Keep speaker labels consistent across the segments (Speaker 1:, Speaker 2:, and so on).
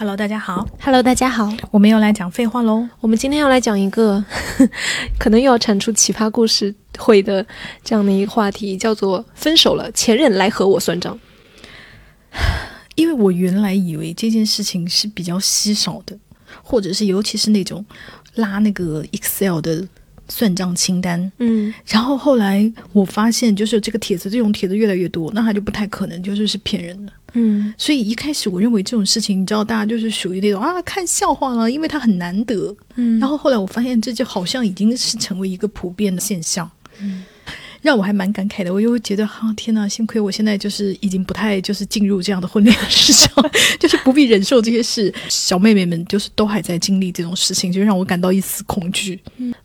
Speaker 1: Hello，大家好。
Speaker 2: Hello，大家好，
Speaker 1: 我们又来讲废话喽。
Speaker 2: 我们今天要来讲一个 可能又要产出奇葩故事会的这样的一个话题，叫做“分手了，前任来和我算账
Speaker 1: 因为我原来以为这件事情是比较稀少的，或者是尤其是那种拉那个 Excel 的算账清单”。。
Speaker 2: 嗯，
Speaker 1: 然后后来我发现，就是这个帖子，这种帖子越来越多，那他就不太可能就是是骗人的。
Speaker 2: 嗯
Speaker 1: 所以一开始我认为这种事情，你知道，大家就是属于那种啊看笑话了，因为它很难得。
Speaker 2: 嗯
Speaker 1: 然后后来我发现，这就好像已经是成为一个普遍的现象。嗯。让我还蛮感慨的，我又觉得，啊，天呐，幸亏我现在就是已经不太就是进入这样的婚恋市场，就是不必忍受这些事。小妹妹们就是都还在经历这种事情，就让我感到一丝恐惧。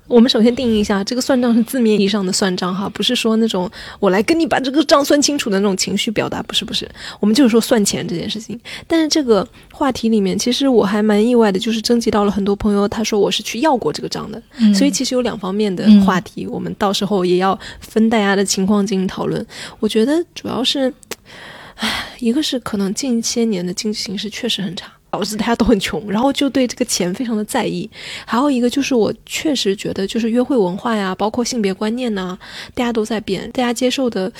Speaker 2: 我们首先定义一下，这个算账是字面意义上的算账哈，不是说那种我来跟你把这个账算清楚的那种情绪表达，不是不是，我们就是说算钱这件事情。但是这个话题里面，其实我还蛮意外的，就是征集到了很多朋友，他说我是去要过这个账的，
Speaker 1: 嗯
Speaker 2: 所以其实有两方面的
Speaker 1: 嗯
Speaker 2: 话题，我们到时候也要分大家的情况进行讨论。我觉得主要是，唉，一个是可能近些年的经济形势确实很差。导致大家都很穷，然后就对这个钱非常的在意。还有一个就是，我确实觉得，就是约会文化呀，包括性别观念呐，大家都在变，大家接受的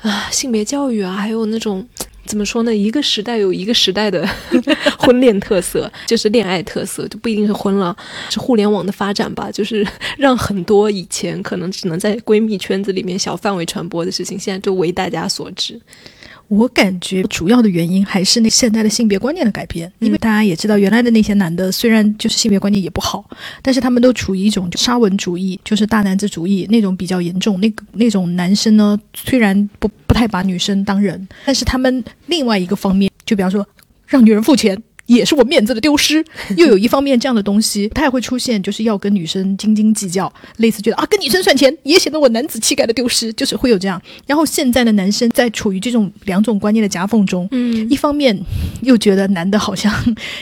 Speaker 2: 啊性别教育啊，还有那种怎么说呢？一个时代有一个时代的 婚恋特色，就是恋爱特色，就不一定是婚了，是互联网的发展吧，就是 让很多以前可能只能在闺蜜圈子里面小范围传播的事情，现在都为大家所知。
Speaker 1: 我感觉主要的原因还是那现在的性别观念的改变，因为大家也知道，原来的那些男的虽然就是性别观念也不好，但是他们都处于一种沙文主义，就是大男子主义那种比较严重。那个那种男生呢，虽然不不太把女生当人，但是他们另外一个方面，就比方说让女人付钱。也是我面子的丢失，又有一方面这样的东西，它也会出现，就是要跟女生斤斤计较，类似觉得啊，跟女生算钱也显得我男子气概的丢失，就是会有这样。然后现在的男生在处于这种两种观念的夹缝中，
Speaker 2: 嗯
Speaker 1: 一方面又觉得男的好像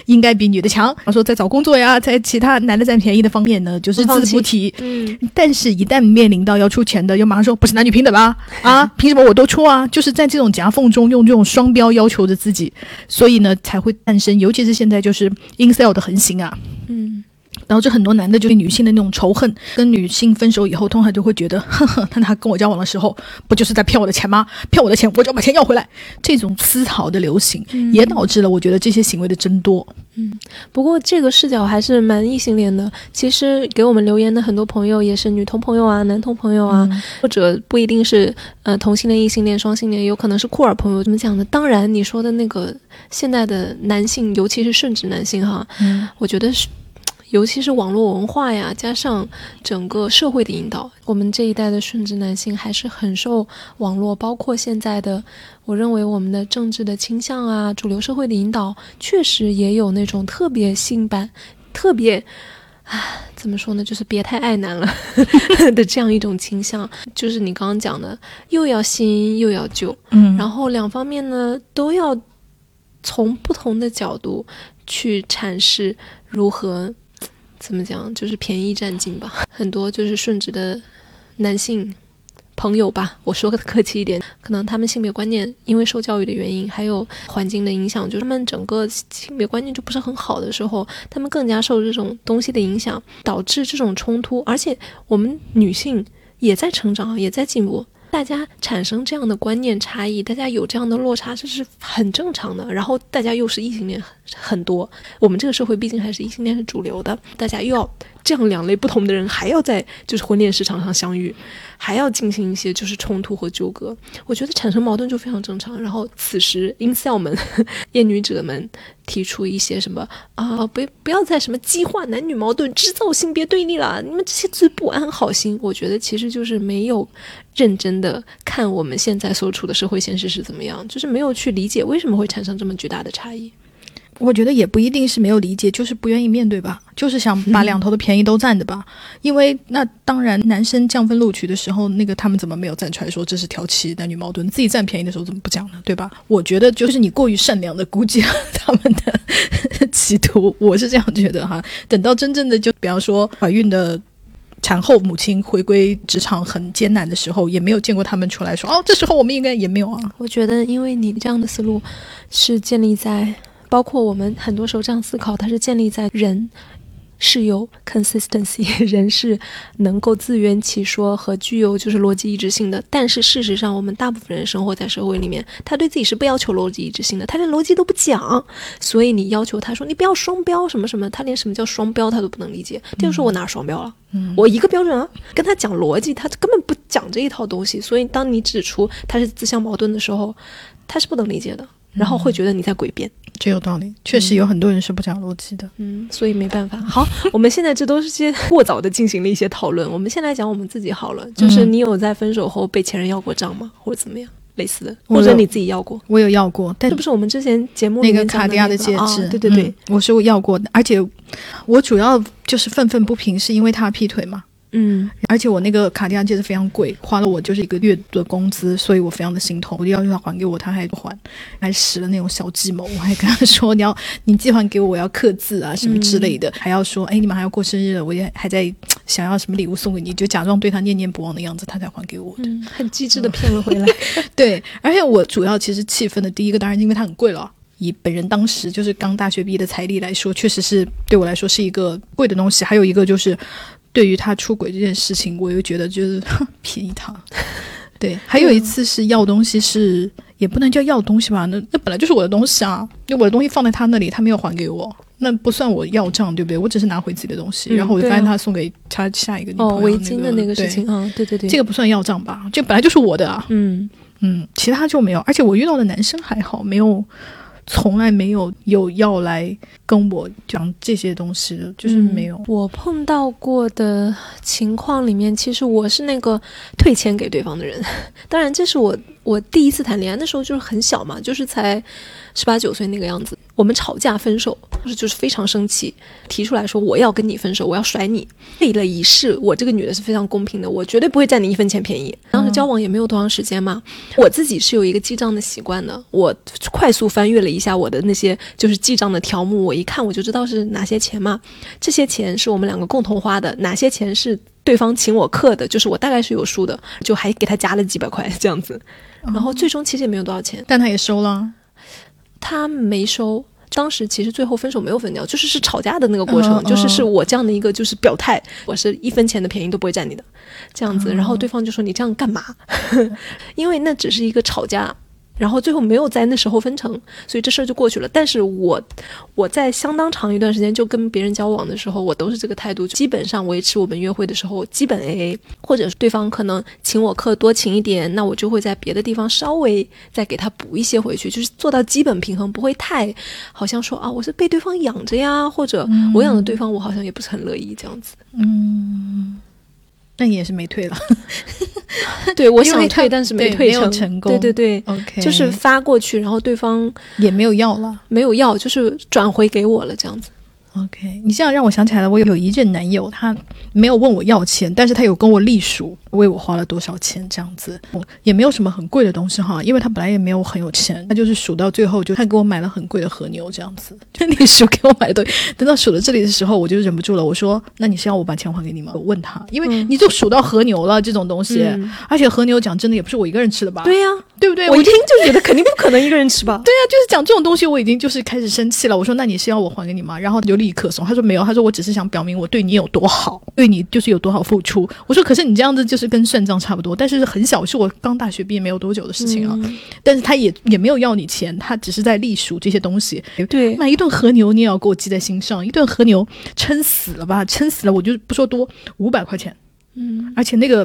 Speaker 1: 应该比女的强，说在找工作呀，在其他男的占便宜的方面呢，就是
Speaker 2: 不放弃
Speaker 1: 字不提。
Speaker 2: 嗯
Speaker 1: 但是，一旦面临到要出钱的，又马上说不是男女平等吧？啊，凭什么我都出啊？就是在这种夹缝中用这种双标要求着自己，所以呢才会诞生，尤其实现在就是 incel 的横行啊。
Speaker 2: 嗯
Speaker 1: 导致很多男的就对女性的那种仇恨，跟女性分手以后，通常就会觉得，呵呵，那他跟我交往的时候，不就是在骗我的钱吗？骗我的钱，我就要把钱要回来。这种思潮的流行，也导致了我觉得这些行为的增多。
Speaker 2: 嗯不过这个视角还是蛮异性恋的。其实给我们留言的很多朋友也是女同朋友啊、男同朋友啊，或者不一定是呃同性恋、异性恋、双性恋，有可能是酷儿朋友。怎么讲呢？当然你说的那个现在的男性，尤其是顺直男性哈，
Speaker 1: 嗯
Speaker 2: 我觉得是。尤其是网络文化呀，加上整个社会的引导，我们这一代的顺直男性还是很受网络，包括现在的，我认为我们的政治的倾向啊，主流社会的引导，确实也有那种特别性版、特别，啊，怎么说呢，就是别太爱男了的这样一种倾向。就是你刚刚讲的，又要新又要旧，
Speaker 1: 嗯
Speaker 2: 然后两方面呢都要从不同的角度去阐释如何怎么讲，就是便宜占尽吧。很多就是顺直的男性朋友吧，我说的客气一点，可能他们性别观念因为受教育的原因，还有环境的影响，就是他们整个性别观念就不是很好的时候，他们更加受这种东西的影响，导致这种冲突。而且我们女性也在成长，也在进步。大家产生这样的观念差异，大家有这样的落差，这是很正常的。然后大家又是异性恋很多，我们这个社会毕竟还是异性恋是主流的，大家又要这样两类不同的人还要在就是婚恋市场上相遇，还要进行一些就是冲突和纠葛，我觉得产生矛盾就非常正常。然后此时 incel 们、厌 女者们提出一些什么啊，不不要再什么激化男女矛盾、制造性别对立了，你们这些最不安好心，我觉得其实就是没有认真的看我们现在所处的社会现实是怎么样，就是没有去理解为什么会产生这么巨大的差异。
Speaker 1: 我觉得也不一定是没有理解，就是不愿意面对吧，就是想把两头的便宜都占着吧。因为那当然，男生降分录取的时候，那个他们怎么没有站出来说这是挑起男女矛盾？自己占便宜的时候怎么不讲呢？对吧？我觉得就是你过于善良的估计了 他们的企图，我是这样觉得哈。等到真正的就比方说怀孕的。产后母亲回归职场很艰难的时候，也没有见过他们出来说哦，这时候我们应该也没有啊。
Speaker 2: 我觉得，因为你这样的思路是建立在包括我们很多时候这样思考，它是建立在人。是有 consistency，人是能够自圆其说和具有就是逻辑一致性的。但是事实上，我们大部分人生活在社会里面，他对自己是不要求逻辑一致性的，他连逻辑都不讲。所以你要求他说你不要双标什么什么，他连什么叫双标他都不能理解。就说我哪双标了？嗯，我一个标准啊，跟他讲逻辑，他根本不讲这一套东西。所以当你指出他是自相矛盾的时候，他是不能理解的。然后会觉得你在诡辩，
Speaker 1: 这有道理。确实有很多人是不讲逻辑的，
Speaker 2: 嗯，所以没办法。好，我们现在这都是些 过早的进行了一些讨论。我们先来讲我们自己好了，就是你有在分手后被前任要过账吗？或者怎么样类似的？或者你自己要过？
Speaker 1: 我有要过，但
Speaker 2: 这不是我们之前节目
Speaker 1: 那个卡地亚的戒指？
Speaker 2: 对对对，
Speaker 1: 我是要过的。而且我主要就是愤愤不平，是因为他劈腿嘛。
Speaker 2: 嗯，
Speaker 1: 而且我那个卡地亚戒指非常贵，花了我就是一个月的工资，所以我非常的心痛。我就要求他还给我，他还不还，还使了那种小计谋。我还跟他说：“你要你寄还给我，我要刻字啊什么之类的。”还要说：“哎，你们还要过生日了，我也还在想要什么礼物送给你，就假装对他念念不忘的样子，他才还给我。”
Speaker 2: 嗯，很机智的骗了回来。
Speaker 1: 对，而且我主要其实气愤的第一个当然因为它很贵了，以本人当时就是刚大学毕业的财力来说，确实是对我来说是一个贵的东西。还有一个就是。对于他出轨这件事情，我又觉得就是 便宜他。对，还有一次是要东西，是也不能叫要东西吧？那那本来就是我的东西啊，就我的东西放在他那里，他没有还给我，那不算我要账，对不对？我只是拿回自己的东西，然后我就发现他送给他下一个女朋友
Speaker 2: 围巾的那个事情啊，对对对，
Speaker 1: 这个不算要账吧？这本来就是我的啊。
Speaker 2: 嗯
Speaker 1: 嗯，其他就没有，而且我遇到的男生还好，没有。从来没有有要来跟我讲这些东西的，就是没有。
Speaker 2: 我碰到过的情况里面，其实我是那个退钱给对方的人。当然，这是我我第一次谈恋爱，那时候就是很小嘛，就是才十八九岁那个样子。我们吵架分手，就是就是非常生气，提出来说我要跟你分手，我要甩你。为了一试我这个女的是非常公平的，我绝对不会占你一分钱便宜。当时交往也没有多长时间嘛，我自己是有一个记账的习惯的，我快速翻阅了一下我的那些就是记账的条目，我一看我就知道是哪些钱嘛。这些钱是我们两个共同花的，哪些钱是对方请我客的，就是我大概是有数的，就还给他加了几百块这样子。然后最终其实也没有多少钱，
Speaker 1: 但他也收了。
Speaker 2: 他没收，当时其实最后分手没有分掉，就是是吵架的那个过程，就是是我这样的一个就是表态，我是一分钱的便宜都不会占你的，这样子，然后对方就说你这样干嘛？因为那只是一个吵架。然后最后没有在那时候分成，所以这事儿就过去了。但是我我在相当长一段时间就跟别人交往的时候，我都是这个态度，基本上维持我们约会的时候基本 A A，或者是对方可能请我客多请一点，那我就会在别的地方稍微再给他补一些回去，就是做到基本平衡，不会太好像说啊我是被对方养着呀，或者我养的对方我好像也不是很乐意这样子。
Speaker 1: 嗯，那你也是没退了。
Speaker 2: 对，我想退，但是
Speaker 1: 没
Speaker 2: 退
Speaker 1: 成
Speaker 2: 功。对对对
Speaker 1: ，OK，
Speaker 2: 就是发过去，然后对方
Speaker 1: 也没有要了，
Speaker 2: 没有要，就是转回给我了，这样子。
Speaker 1: OK，你这样让我想起来了，我有一任男友，他没有问我要钱，但是他有跟我隶属为我花了多少钱，这样子，也没有什么很贵的东西哈，因为他本来也没有很有钱，他就是数到最后就他给我买了很贵的和牛这样子，就你数给我买的东西，等到数到这里的时候，我就忍不住了，我说那你是要我把钱还给你吗？我问他，因为你就数到和牛了这种东西，而且和牛讲真的也不是我一个人吃的吧？
Speaker 2: 对呀，
Speaker 1: 对不对？
Speaker 2: 我一听就觉得肯定不可能一个人吃吧？
Speaker 1: 对呀，就是讲这种东西，我已经就是开始生气了。我说那你是要我还给你吗？然后他就立刻怂，他说没有。他说：“我只是想表明我对你有多好，对你就是有多好付出。”我说：“可是你这样子就是跟算账差不多，但是很小，是我刚大学毕业没有多久的事情啊。但是他也也没有要你钱，他只是在隶属这些东西。
Speaker 2: 对，
Speaker 1: 买一顿和牛你也要给我记在心上，一顿和牛撑死了吧，撑死了我就不说多五百块钱。
Speaker 2: 嗯，
Speaker 1: 而且那个，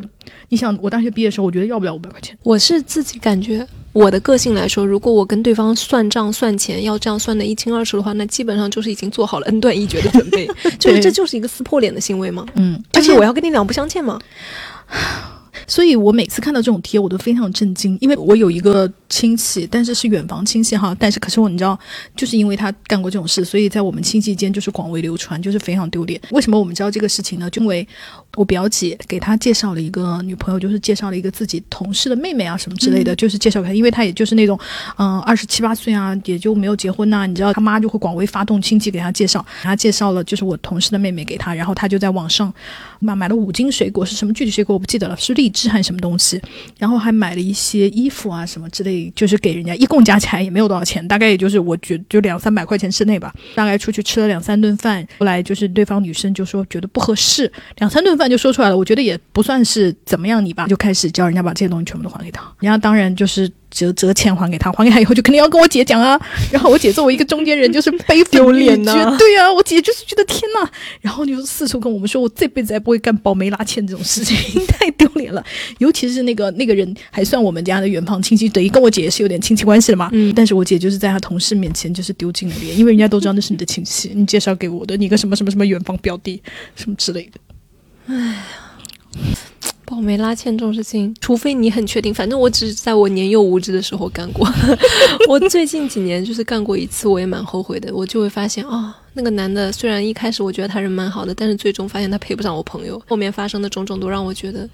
Speaker 1: 你想我大学毕业的时候，我觉得要不了五百块钱。
Speaker 2: 我是自己感觉。”我的个性来说，如果我跟对方算账算钱要这样算的一清二楚的话，那基本上就是已经做好了 恩断义绝的准备，就是这就是一个撕破脸的行为嘛？
Speaker 1: 嗯，
Speaker 2: 而且我要跟你两不相欠吗？
Speaker 1: 所以我每次看到这种贴，我都非常震惊，因为我有一个亲戚，但是是远房亲戚哈，但是可是我你知道，就是因为他干过这种事，所以在我们亲戚间就是广为流传，就是非常丢脸。为什么我们知道这个事情呢？就因为我表姐给他介绍了一个女朋友，就是介绍了一个自己同事的妹妹啊什么之类的，就是介绍给他，因为他也就是那种嗯二十七八岁啊，也就没有结婚呐，你知道他妈就会广为发动亲戚给他介绍，给他介绍了就是我同事的妹妹给他，然后他就在网上买买了五斤水果，是什么具体水果我不记得了，是荔枝。还是什么东西，然后还买了一些衣服啊什么之类，就是给人家，一共加起来也没有多少钱，大概也就是我觉就两三百块钱之内吧。大概出去吃了两三顿饭，后来就是对方女生就说觉得不合适，两三顿饭就说出来了，我觉得也不算是怎么样你吧，就开始叫人家把这些东西全部都还给他，人家当然就是。折折钱还给他，还给他以后就肯定要跟我姐讲啊。然后我姐作为一个中间人，就是悲
Speaker 2: 丢脸呐。
Speaker 1: 对啊，我姐就是觉得天呐，然后就四处跟我们说，我这辈子还不会干保媒拉纤这种事情，太丢脸了。尤其是那个那个人还算我们家的远房亲戚，等于跟我姐也是有点亲戚关系的嘛。嗯。但是我姐就是在她同事面前就是丢尽了脸，因为人家都知道那是你的亲戚，你介绍给我的，你个什么什么什么远房表弟什么之类的。
Speaker 2: 哎呀。保媒拉纤这种事情，除非你很确定，反正我只是在我年幼无知的时候干过。我最近几年就是干过一次，我也蛮后悔的。我就会发现啊，那个男的虽然一开始我觉得他人蛮好的，但是最终发现他配不上我朋友。后面发生的种种都让我觉得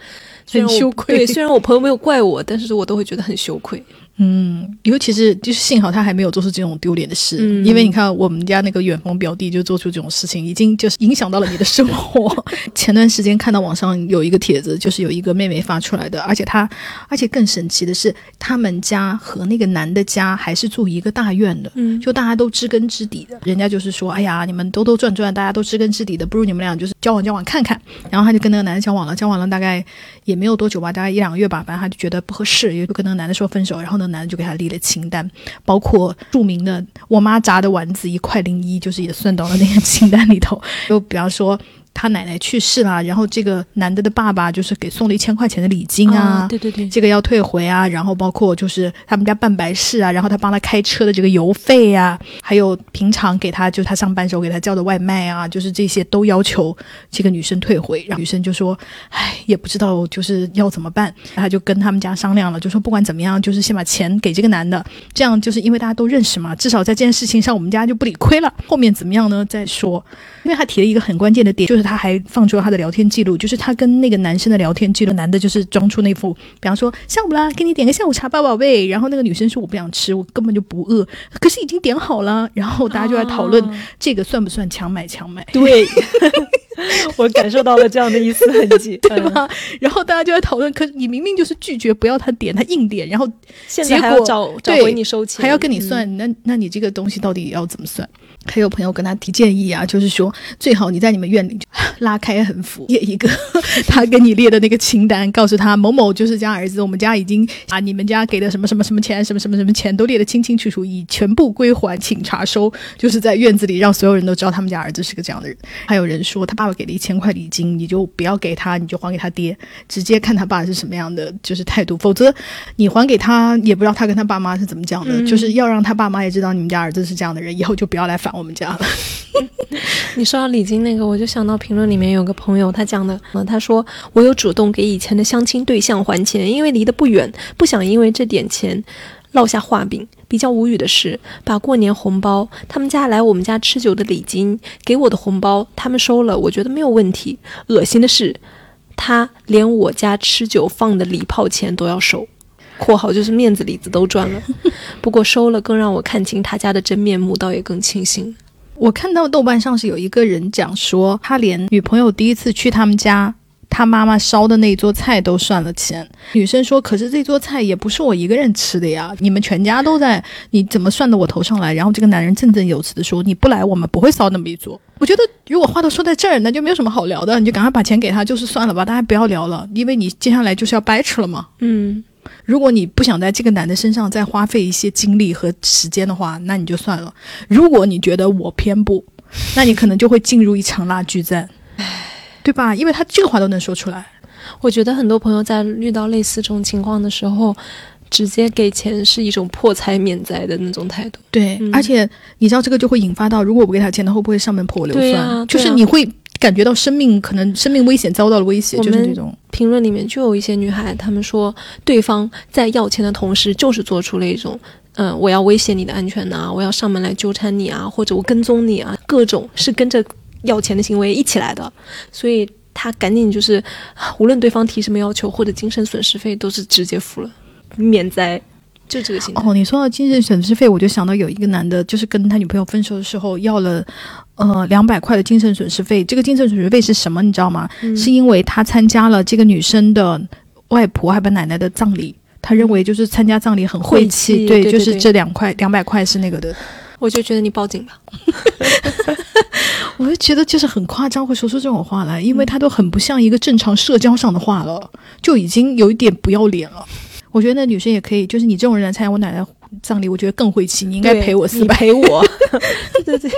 Speaker 1: 很羞愧。
Speaker 2: 对，虽然我朋友没有怪我，但是我都会觉得很羞愧。
Speaker 1: 嗯，尤其是就是幸好他还没有做出这种丢脸的事，因为你看我们家那个远房表弟就做出这种事情，已经就是影响到了你的生活。前段时间看到网上有一个帖子，就是有一个妹妹发出来的，而且她，而且更神奇的是，他们家和那个男的家还是住一个大院的，嗯，就大家都知根知底的，人家就是说，哎呀，你们兜兜转转，大家都知根知底的，不如你们俩就是交往交往看看。然后他就跟那个男的交往了，交往了大概也没有多久吧，大概一两个月吧，反正他就觉得不合适，也就跟那个男的说分手，然后呢。男的就给他列了清单，包括著名的我妈炸的丸子一块零一，就是也算到了那个清单里头。就比方说。他奶奶去世了，然后这个男的的爸爸就是给送了一千块钱的礼金啊，
Speaker 2: 对对对，
Speaker 1: 这个要退回啊，然后包括就是他们家办白事啊，然后他帮他开车的这个油费呀，还有平常给他就是他上班时候给他叫的外卖啊，就是这些都要求这个女生退回。然后女生就说：“唉，也不知道就是要怎么办。”他就跟他们家商量了，就说不管怎么样，就是先把钱给这个男的，这样就是因为大家都认识嘛，至少在这件事情上我们家就不理亏了。后面怎么样呢？再说，因为他提了一个很关键的点，就是。他还放出了他的聊天记录，就是他跟那个男生的聊天记录。男的就是装出那副，比方说下午啦，给你点个下午茶吧，宝贝。然后那个女生说我不想吃，我根本就不饿，可是已经点好了。然后大家就在讨论 这个算不算强买强卖？
Speaker 2: 对，我感受到了这样的一丝痕迹，
Speaker 1: 对吗？然后大家就在讨论，可你明明就是拒绝不要他点，他硬点，然后
Speaker 2: 现在还要找找回你收钱，
Speaker 1: 还要跟你算，那那你这个东西到底要怎么算？还有朋友跟他提建议啊，就是说最好你在你们院里拉开横幅列一个 他给你列的那个清单，告诉他某某就是家儿子，我们家已经把你们家给的什么什么什么钱，什么什么什么钱都列得清清楚楚，已全部归还，请查收。就是在院子里让所有人都知道他们家儿子是个这样的人。还有人说他爸爸给了一千块礼金，你就不要给他，你就还给他爹，直接看他爸是什么样的就是态度，否则你还给他也不知道他跟他爸妈是怎么讲的，就是要让他爸妈也知道你们家儿子是这样的人，以后就不要来反。我们家了，
Speaker 2: 你说到礼金那个，我就想到评论里面有个朋友，他讲的，他说我有主动给以前的相亲对象还钱，因为离得不远，不想因为这点钱落下画饼。比较无语的是，把过年红包，他们家来我们家吃酒的礼金给我的红包，他们收了，我觉得没有问题。恶心的是，他连我家吃酒放的礼炮钱都要收。括号就是面子里子都赚了，不过收了更让我看清他家的真面目，倒也更庆幸。
Speaker 1: 我看到豆瓣上是有一个人讲说，他连女朋友第一次去他们家，他妈妈烧的那一桌菜都算了钱。女生说：“可是这桌菜也不是我一个人吃的呀，你们全家都在，你怎么算到我头上来？”然后这个男人振振有词的说：“你不来，我们不会烧那么一桌。”我觉得如果话都说在这儿，那就没有什么好聊的，你就赶快把钱给他，就是算了吧，大家不要聊了，因为你接下来就是要掰扯了嘛。
Speaker 2: 嗯。
Speaker 1: 如果你不想在这个男的身上再花费一些精力和时间的话，那你就算了。如果你觉得我偏不，那你可能就会进入一场拉锯战，对吧？因为他这个话都能说出来。
Speaker 2: 我觉得很多朋友在遇到类似这种情况的时候，直接给钱是一种破财免灾的那种态度。
Speaker 1: 对，而且你知道这个就会引发到，如果我不给他钱，他会不会上门泼我硫
Speaker 2: 酸？
Speaker 1: 就是你会。感觉到生命可能生命危险遭到了威胁，就是这种
Speaker 2: 评论里面就有一些女孩，她们说对方在要钱的同时，就是做出了一种，嗯，我要威胁你的安全呐，我要上门来纠缠你啊，或者我跟踪你啊，各种是跟着要钱的行为一起来的，所以她赶紧就是，无论对方提什么要求或者精神损失费，都是直接付了，免灾。就这个心态
Speaker 1: 哦，你说到精神损失费，我就想到有一个男的，就是跟他女朋友分手的时候要了，呃，两百块的精神损失费。这个精神损失费是什么？你知道吗？是因为他参加了这个女生的外婆还把奶奶的葬礼，他认为就是参加葬礼很晦
Speaker 2: 晦气
Speaker 1: 对，
Speaker 2: 对对对
Speaker 1: 就是这两块两百块是那个的，
Speaker 2: 我就觉得你报警吧。
Speaker 1: 我就觉得就是很夸张，会说出这种话来，因为他都很不像一个正常社交上的话了，就已经有一点不要脸了。我觉得那女生也可以，就是你这种人来参加我奶奶葬礼，我觉得更晦气，你应该赔我四百。
Speaker 2: 赔我。对对对。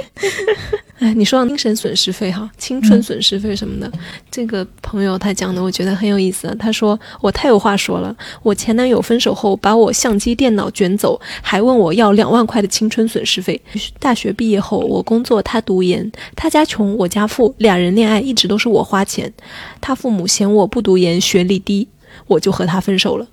Speaker 2: 哎，你说到精神损失费哈，青春损失费什么的，这个朋友他讲的我觉得很有意思。他说我太有话说了，我前男友分手后把我相机、电脑卷走，还问我要两万块的青春损失费。大学毕业后，我工作，他读研，他家穷，我家富，俩人恋爱一直都是我花钱。他父母嫌我不读研，学历低，我就和他分手了。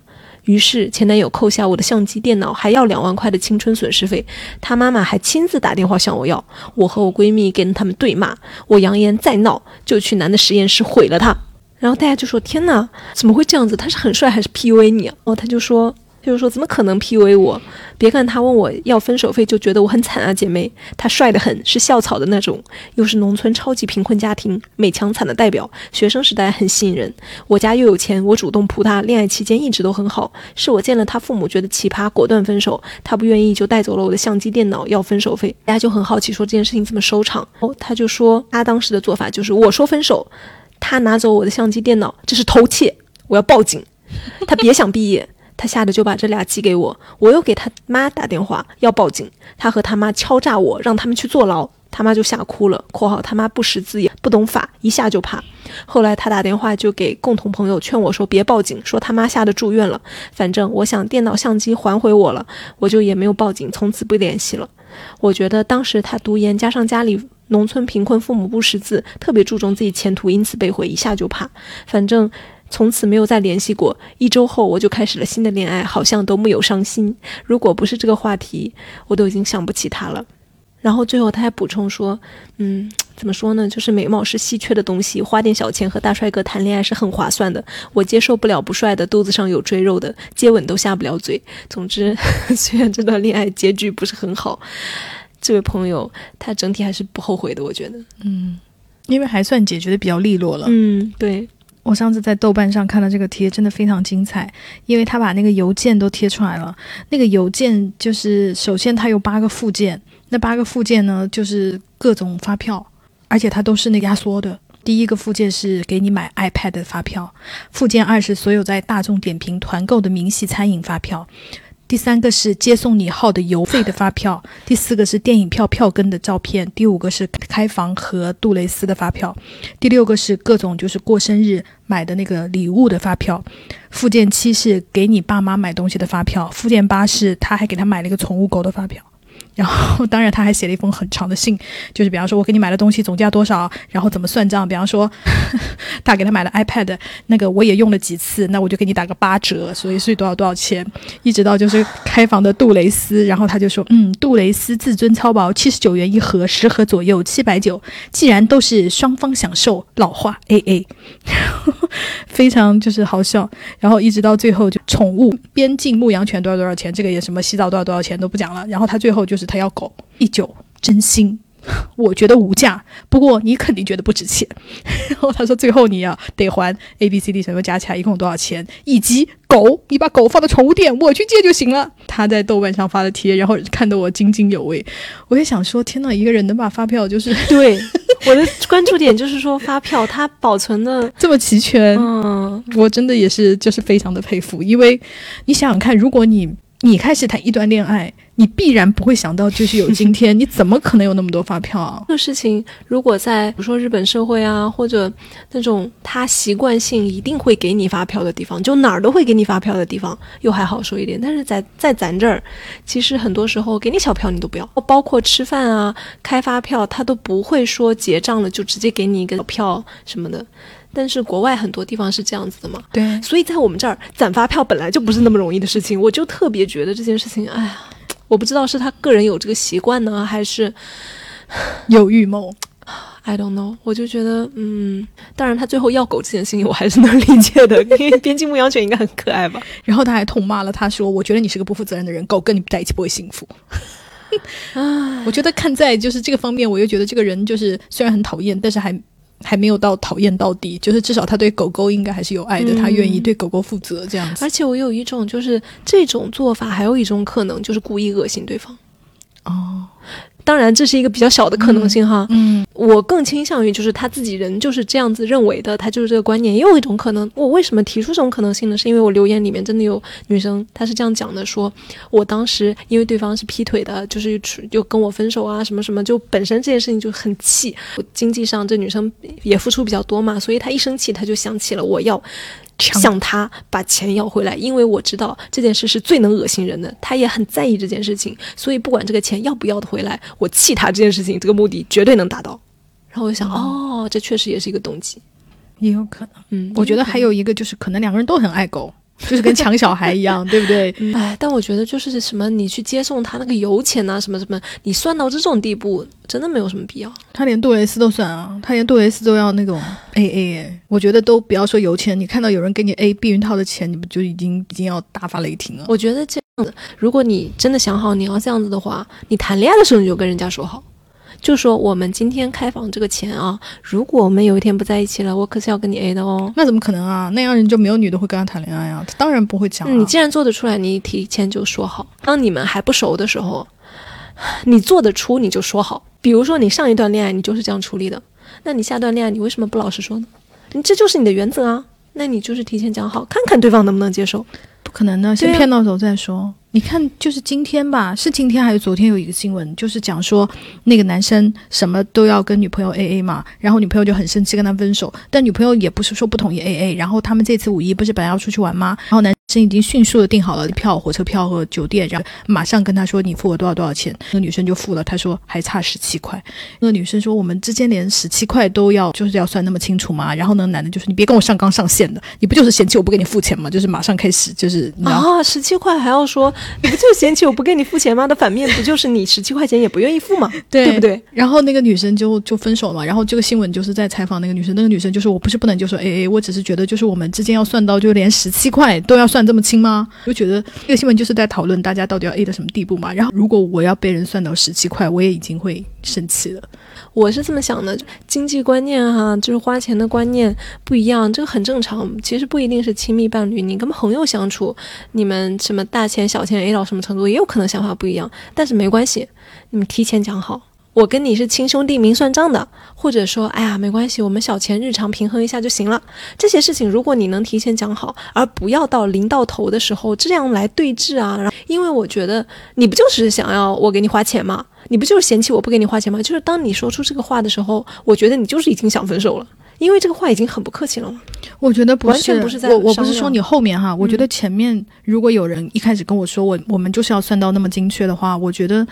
Speaker 2: 于是前男友扣下我的相机、电脑，还要两万块的青春损失费。他妈妈还亲自打电话向我要，我和我闺蜜跟他们对骂，我扬言再闹就去男的实验室毁了他。然后大家就说：“天哪，怎么会这样子？他是很帅还是 PUA 你啊？”哦他就说。他就说：“怎么可能 PUA 我？别看他问我要分手费，就觉得我很惨啊，姐妹。他帅得很，是校草的那种，又是农村超级贫困家庭美强惨的代表，学生时代很吸引人。我家又有钱，我主动扑他，恋爱期间一直都很好。是我见了他父母觉得奇葩，果断分手。他不愿意就带走了我的相机、电脑，要分手费。大家就很好奇，说这件事情怎么收场？哦，他就说他当时的做法就是我说分手，他拿走我的相机、电脑，这是偷窃，我要报警。他别想毕业。”他吓得就把这俩寄给我，我又给他妈打电话要报警，他和他妈敲诈我，让他们去坐牢，他妈就吓哭了。（括号他妈不识字也不懂法，一下就怕。）后来他打电话就给共同朋友劝我说别报警，说他妈吓得住院了。反正我想电脑相机还回我了，我就也没有报警，从此不联系了。我觉得当时他读研，加上家里农村贫困，父母不识字，特别注重自己前途，因此被毁，一下就怕。反正。从此没有再联系过。一周后，我就开始了新的恋爱，好像都木有伤心。如果不是这个话题，我都已经想不起他了。然后最后他还补充说：“嗯，怎么说呢？就是美貌是稀缺的东西，花点小钱和大帅哥谈恋爱是很划算的。我接受不了不帅的，肚子上有赘肉的，接吻都下不了嘴。总之，虽然这段恋爱结局不是很好，这位朋友他整体还是不后悔的，我觉得。
Speaker 1: 嗯，因为还算解决的比较利落了。
Speaker 2: 嗯，对。
Speaker 1: 我上次在豆瓣上看到这个贴，真的非常精彩，因为他把那个邮件都贴出来了。那个邮件就是，首先它有八个附件，那八个附件呢，就是各种发票，而且它都是那压缩的。第一个附件是给你买 iPad 的发票，附件二是所有在大众点评团购的明细餐饮发票。第三个是接送你号的邮费的发票，第四个是电影票票根的照片，第五个是开房和杜蕾斯的发票，第六个是各种就是过生日买的那个礼物的发票，附件七是给你爸妈买东西的发票，附件八是他还给他买了一个宠物狗的发票。然后，当然，他还写了一封很长的信，就是比方说，我给你买的东西总价多少，然后怎么算账。比方说，他给他买了 iPad，那个我也用了几次，那我就给你打个八折，所以是多少多少钱。一直到就是开房的杜蕾斯，然后他就说，嗯，杜蕾斯至尊超薄，七十九元一盒，十盒左右，七百九。既然都是双方享受，老话 AA，非常就是好笑。然后一直到最后，就宠物边境牧羊犬多少多少钱，这个也什么洗澡多少多少钱都不讲了。然后他最后就是他要狗一九真心，我觉得无价，不过你肯定觉得不值钱。然后他说最后你要得还 A B C D 什么加起来一共多少钱，以及狗你把狗放到宠物店，我去借就行了。他在豆瓣上发的贴，然后看得我津津有味。我也想说，天呐，一个人能把发票就是
Speaker 2: 对，我的关注点就是说发票它保存的，
Speaker 1: 这么齐全，
Speaker 2: 嗯，
Speaker 1: 我真的也是就是非常的佩服，因为你想想看，如果你你开始谈一段恋爱，你必然不会想到就是有今天，你怎么可能有那么多发票啊？
Speaker 2: 这个事情如果在比如说日本社会啊，或者那种他习惯性一定会给你发票的地方，就哪儿都会给你发票的地方，又还好说一点。但是在在咱这儿，其实很多时候给你小票你都不要，包括吃饭啊、开发票，他都不会说结账了就直接给你一个小票什么的。但是国外很多地方是这样子的嘛，
Speaker 1: 对，
Speaker 2: 所以在我们这儿攒发票本来就不是那么容易的事情，我就特别觉得这件事情，哎呀，我不知道是他个人有这个习惯呢，还是
Speaker 1: 有预谋。
Speaker 2: I don't know，我就觉得，嗯，当然他最后要狗这件事情我还是能理解的，因为边境牧羊犬应该很可爱吧。
Speaker 1: 然后他还痛骂了他说：“我觉得你是个不负责任的人，狗跟你在一起不会幸福。”
Speaker 2: 啊，
Speaker 1: 我觉得看在就是这个方面，我又觉得这个人就是虽然很讨厌，但是还还没有到讨厌到底，就是至少他对狗狗应该还是有爱的，
Speaker 2: 嗯
Speaker 1: 他愿意对狗狗负责这样子。
Speaker 2: 而且我有一种就是这种做法，还有一种可能就是故意恶心对方。
Speaker 1: 哦，
Speaker 2: 当然，这是一个比较小的可能性哈。
Speaker 1: 嗯
Speaker 2: 我更倾向于就是他自己人就是这样子认为的，他就是这个观念。也有一种可能，我为什么提出这种可能性呢？是因为我留言里面真的有女生，她是这样讲的，说我当时因为对方是劈腿的，就是就跟我分手啊什么什么，就本身这件事情就很气。经济上这女生也付出比较多嘛，所以她一生气，她就想起了我要
Speaker 1: 强
Speaker 2: 向他把钱要回来，因为我知道这件事是最能恶心人的，他也很在意这件事情，所以不管这个钱要不要的回来，我气他这件事情，这个目的绝对能达到。然后我就想，哦，这确实也是一个动机。
Speaker 1: 也有可能。
Speaker 2: 嗯，
Speaker 1: 我觉得还有一个就是，可能两个人都很爱狗，就是跟抢小孩一样，对不对？
Speaker 2: 哎，但我觉得就是什么，你去接送他那个油钱啊、什么什么，你算到这种地步，真的没有什么必要。
Speaker 1: 他连杜蕾斯都算啊，他连杜蕾斯都要那种 A A 哎，我觉得都不要说油钱，你看到有人给你 A 避孕套的钱，你不就已经已经要大发雷霆了？
Speaker 2: 我觉得这样子，如果你真的想好你要这样子的话，你谈恋爱的时候你就跟人家说好，就说我们今天开房这个钱啊，如果我们有一天不在一起了，我可是要跟你 A 的哦。
Speaker 1: 那怎么可能啊？那样人就没有女的会跟他谈恋爱啊？他当然不会讲、啊。
Speaker 2: 嗯你既然做得出来，你提前就说好。当你们还不熟的时候，你做得出你就说好。比如说你上一段恋爱你就是这样处理的，那你下段恋爱你为什么不老实说呢？你这就是你的原则啊。那你就是提前讲好，看看对方能不能接受。
Speaker 1: 不可能呢，先骗到手再说。你看，就是今天吧，是今天还是昨天有一个新闻，就是讲说那个男生什么都要跟女朋友 A A 嘛，然后女朋友就很生气跟他分手，但女朋友也不是说不同意 A A，然后他们这次五一不是本来要出去玩吗？然后男生已经迅速的订好了票、火车票和酒店，然后马上跟他说你付我多少多少钱，那个女生就付了，他说还差十七块，那个女生说我们之间连十七块都要就是要算那么清楚吗？然后呢，男的就说你别跟我上纲上线的，你不就是嫌弃我不给你付钱吗？就是马上开始就是。
Speaker 2: 啊，十七块还要说，你不就是嫌弃我不给你付钱吗？的反面不就是你十七块钱也不愿意付吗？
Speaker 1: 对对
Speaker 2: 不对？
Speaker 1: 然后那个女生就就分手了嘛，然后这个新闻就是在采访那个女生，那个女生就说我不是不能就说 A A，我只是觉得就是我们之间要算到就连十七块都要算这么清吗？就觉得这个新闻就是在讨论大家到底要 A 到什么地步嘛。然后如果我要被人算到十七块，我也已经会生气了。
Speaker 2: 我是这么想的，经济观念哈、就是花钱的观念不一样，这个很正常。其实不一定是亲密伴侣，你跟朋友相处，你们什么大钱小钱 A 到什么程度，也有可能想法不一样。但是没关系，你们提前讲好。我跟你是亲兄弟明算账的，或者说，哎呀，没关系，我们小钱日常平衡一下就行了。这些事情，如果你能提前讲好，而不要到临到头的时候这样来对峙啊，然后因为我觉得你不就是想要我给你花钱吗？你不就是嫌弃我不给你花钱吗？就是当你说出这个话的时候，我觉得你就是已经想分手了，因为这个话已经很不客气了嘛。
Speaker 1: 我觉得不
Speaker 2: 完
Speaker 1: 是，
Speaker 2: 全不是在
Speaker 1: 我我不是说你后面哈，我觉得前面如果有人一开始跟我说我我们就是要算到那么精确的话，我觉得。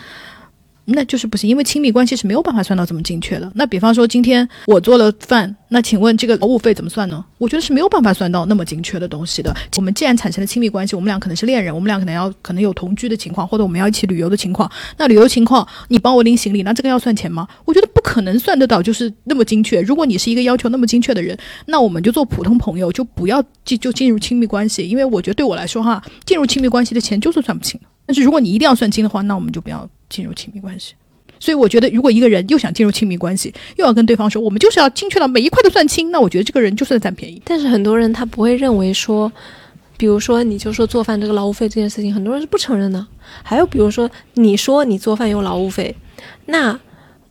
Speaker 1: 那就是不行，因为亲密关系是没有办法算到这么精确的。那比方说，今天我做了饭，那请问这个劳务费怎么算呢？我觉得是没有办法算到那么精确的东西的。我们既然产生了亲密关系，我们俩可能是恋人，我们俩可能要可能有同居的情况，或者我们要一起旅游的情况。那旅游情况，你帮我拎行李，那这个要算钱吗？我觉得不可能算得到，就是那么精确。如果你是一个要求那么精确的人，那我们就做普通朋友，就不要进就进入亲密关系。因为我觉得对我来说哈，进入亲密关系的钱就是算不清。但是如果你一定要算清的话，那我们就不要进入亲密关系。所以我觉得，如果一个人又想进入亲密关系，又要跟对方说我们就是要精确到每一块都算清，那我觉得这个人就算占便宜。
Speaker 2: 但是很多人他不会认为说，比如说你就说做饭这个劳务费这件事情，很多人是不承认的。还有比如说你说你做饭有劳务费，那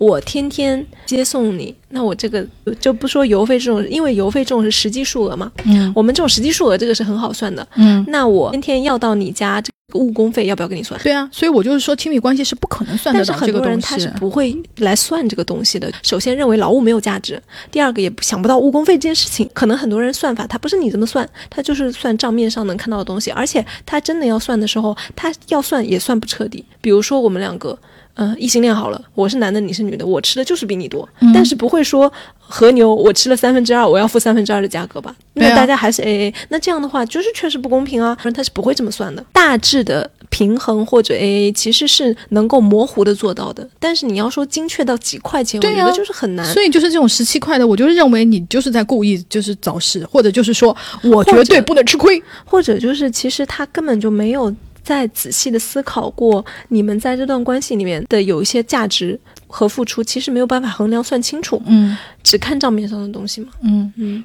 Speaker 2: 我天天接送你，那我这个就不说邮费这种，因为邮费这种是实际数额嘛，
Speaker 1: 嗯
Speaker 2: 我们这种实际数额这个是很好算的。
Speaker 1: 嗯，
Speaker 2: 那我天天要到你家，这个误工费要不要给你算？
Speaker 1: 对啊，所以我就是说，亲密关系是不可能算得
Speaker 2: 但是很
Speaker 1: 到这个东
Speaker 2: 多人他是。不会来算这个东西的。首先认为劳务没有价值，第二个也想不到误工费这件事情。可能很多人算法他不是你这么算，他就是算账面上能看到的东西，而且他真的要算的时候，他要算也算不彻底。比如说我们两个。嗯，异性恋好了，我是男的，你是女的，我吃的就是比你多，
Speaker 1: 嗯
Speaker 2: 但是不会说和牛我吃了三分之二，我要付三分之二的价格吧？那大家还是 A A，那这样的话就是确实不公平啊，他是不会这么算的。大致的平衡或者 A A 其实是能够模糊的做到的，但是你要说精确到几块钱，我觉得就是很难。
Speaker 1: 所以就是这种十七块的，我就是认为你就是在故意就是找事，或者就是说我绝对不能吃亏。
Speaker 2: 或者就是其实他根本就没有再仔细的思考过，你们在这段关系里面的有一些价值和付出，其实没有办法衡量算清楚，
Speaker 1: 嗯。
Speaker 2: 只看账面上的东西嘛。
Speaker 1: 嗯，
Speaker 2: 嗯。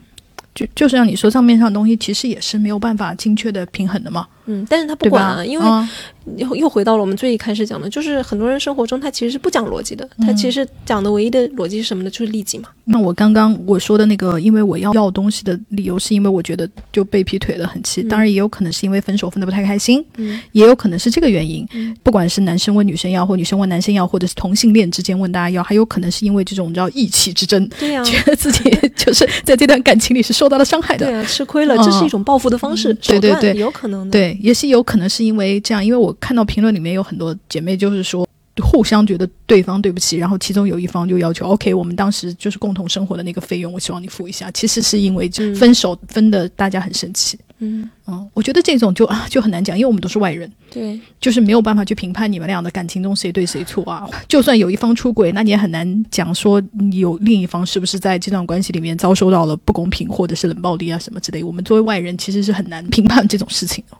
Speaker 1: 就就是让你说账面上的东西，其实也是没有办法精确的平衡的嘛，
Speaker 2: 嗯，但是他不？管啊，因为
Speaker 1: 啊
Speaker 2: 又又回到了我们最一开始讲的，就是很多人生活中他其实是不讲逻辑的，他其实讲的唯一的逻辑是什么呢？就是利己嘛。
Speaker 1: 那我刚刚我说的那个，因为我要要东西的理由，是因为我觉得就被劈腿了很气，当然也有可能是因为分手分的不太开心，
Speaker 2: 嗯
Speaker 1: 也有可能是这个原因。
Speaker 2: 嗯
Speaker 1: 不管是男生问女生要，或女生问男生要，或者是同性恋之间问大家要，还有可能是因为这种叫义气之争，
Speaker 2: 对呀、
Speaker 1: 觉得自己就是在这段感情里是受到了伤害的。
Speaker 2: 对啊，吃亏了，
Speaker 1: 嗯
Speaker 2: 这是一种报复的方式，
Speaker 1: 嗯对对
Speaker 2: 手段
Speaker 1: 对
Speaker 2: 有可能的。
Speaker 1: 对，也是有可能是因为这样，因为我看到评论里面有很多姐妹就是说。互相觉得对方对不起，然后其中有一方就要求，OK，我们当时就是共同生活的那个费用，我希望你付一下。其实是因为
Speaker 2: 嗯
Speaker 1: 分手分的大家很生气，
Speaker 2: 嗯，
Speaker 1: 嗯，我觉得这种就啊就很难讲，因为我们都是外人，
Speaker 2: 对，
Speaker 1: 就是没有办法去评判你们俩的感情中谁对谁错啊。就算有一方出轨，那你也很难讲说有另一方是不是在这段关系里面遭受到了不公平或者是冷暴力啊什么之类。我们作为外人其实是很难评判这种事情的。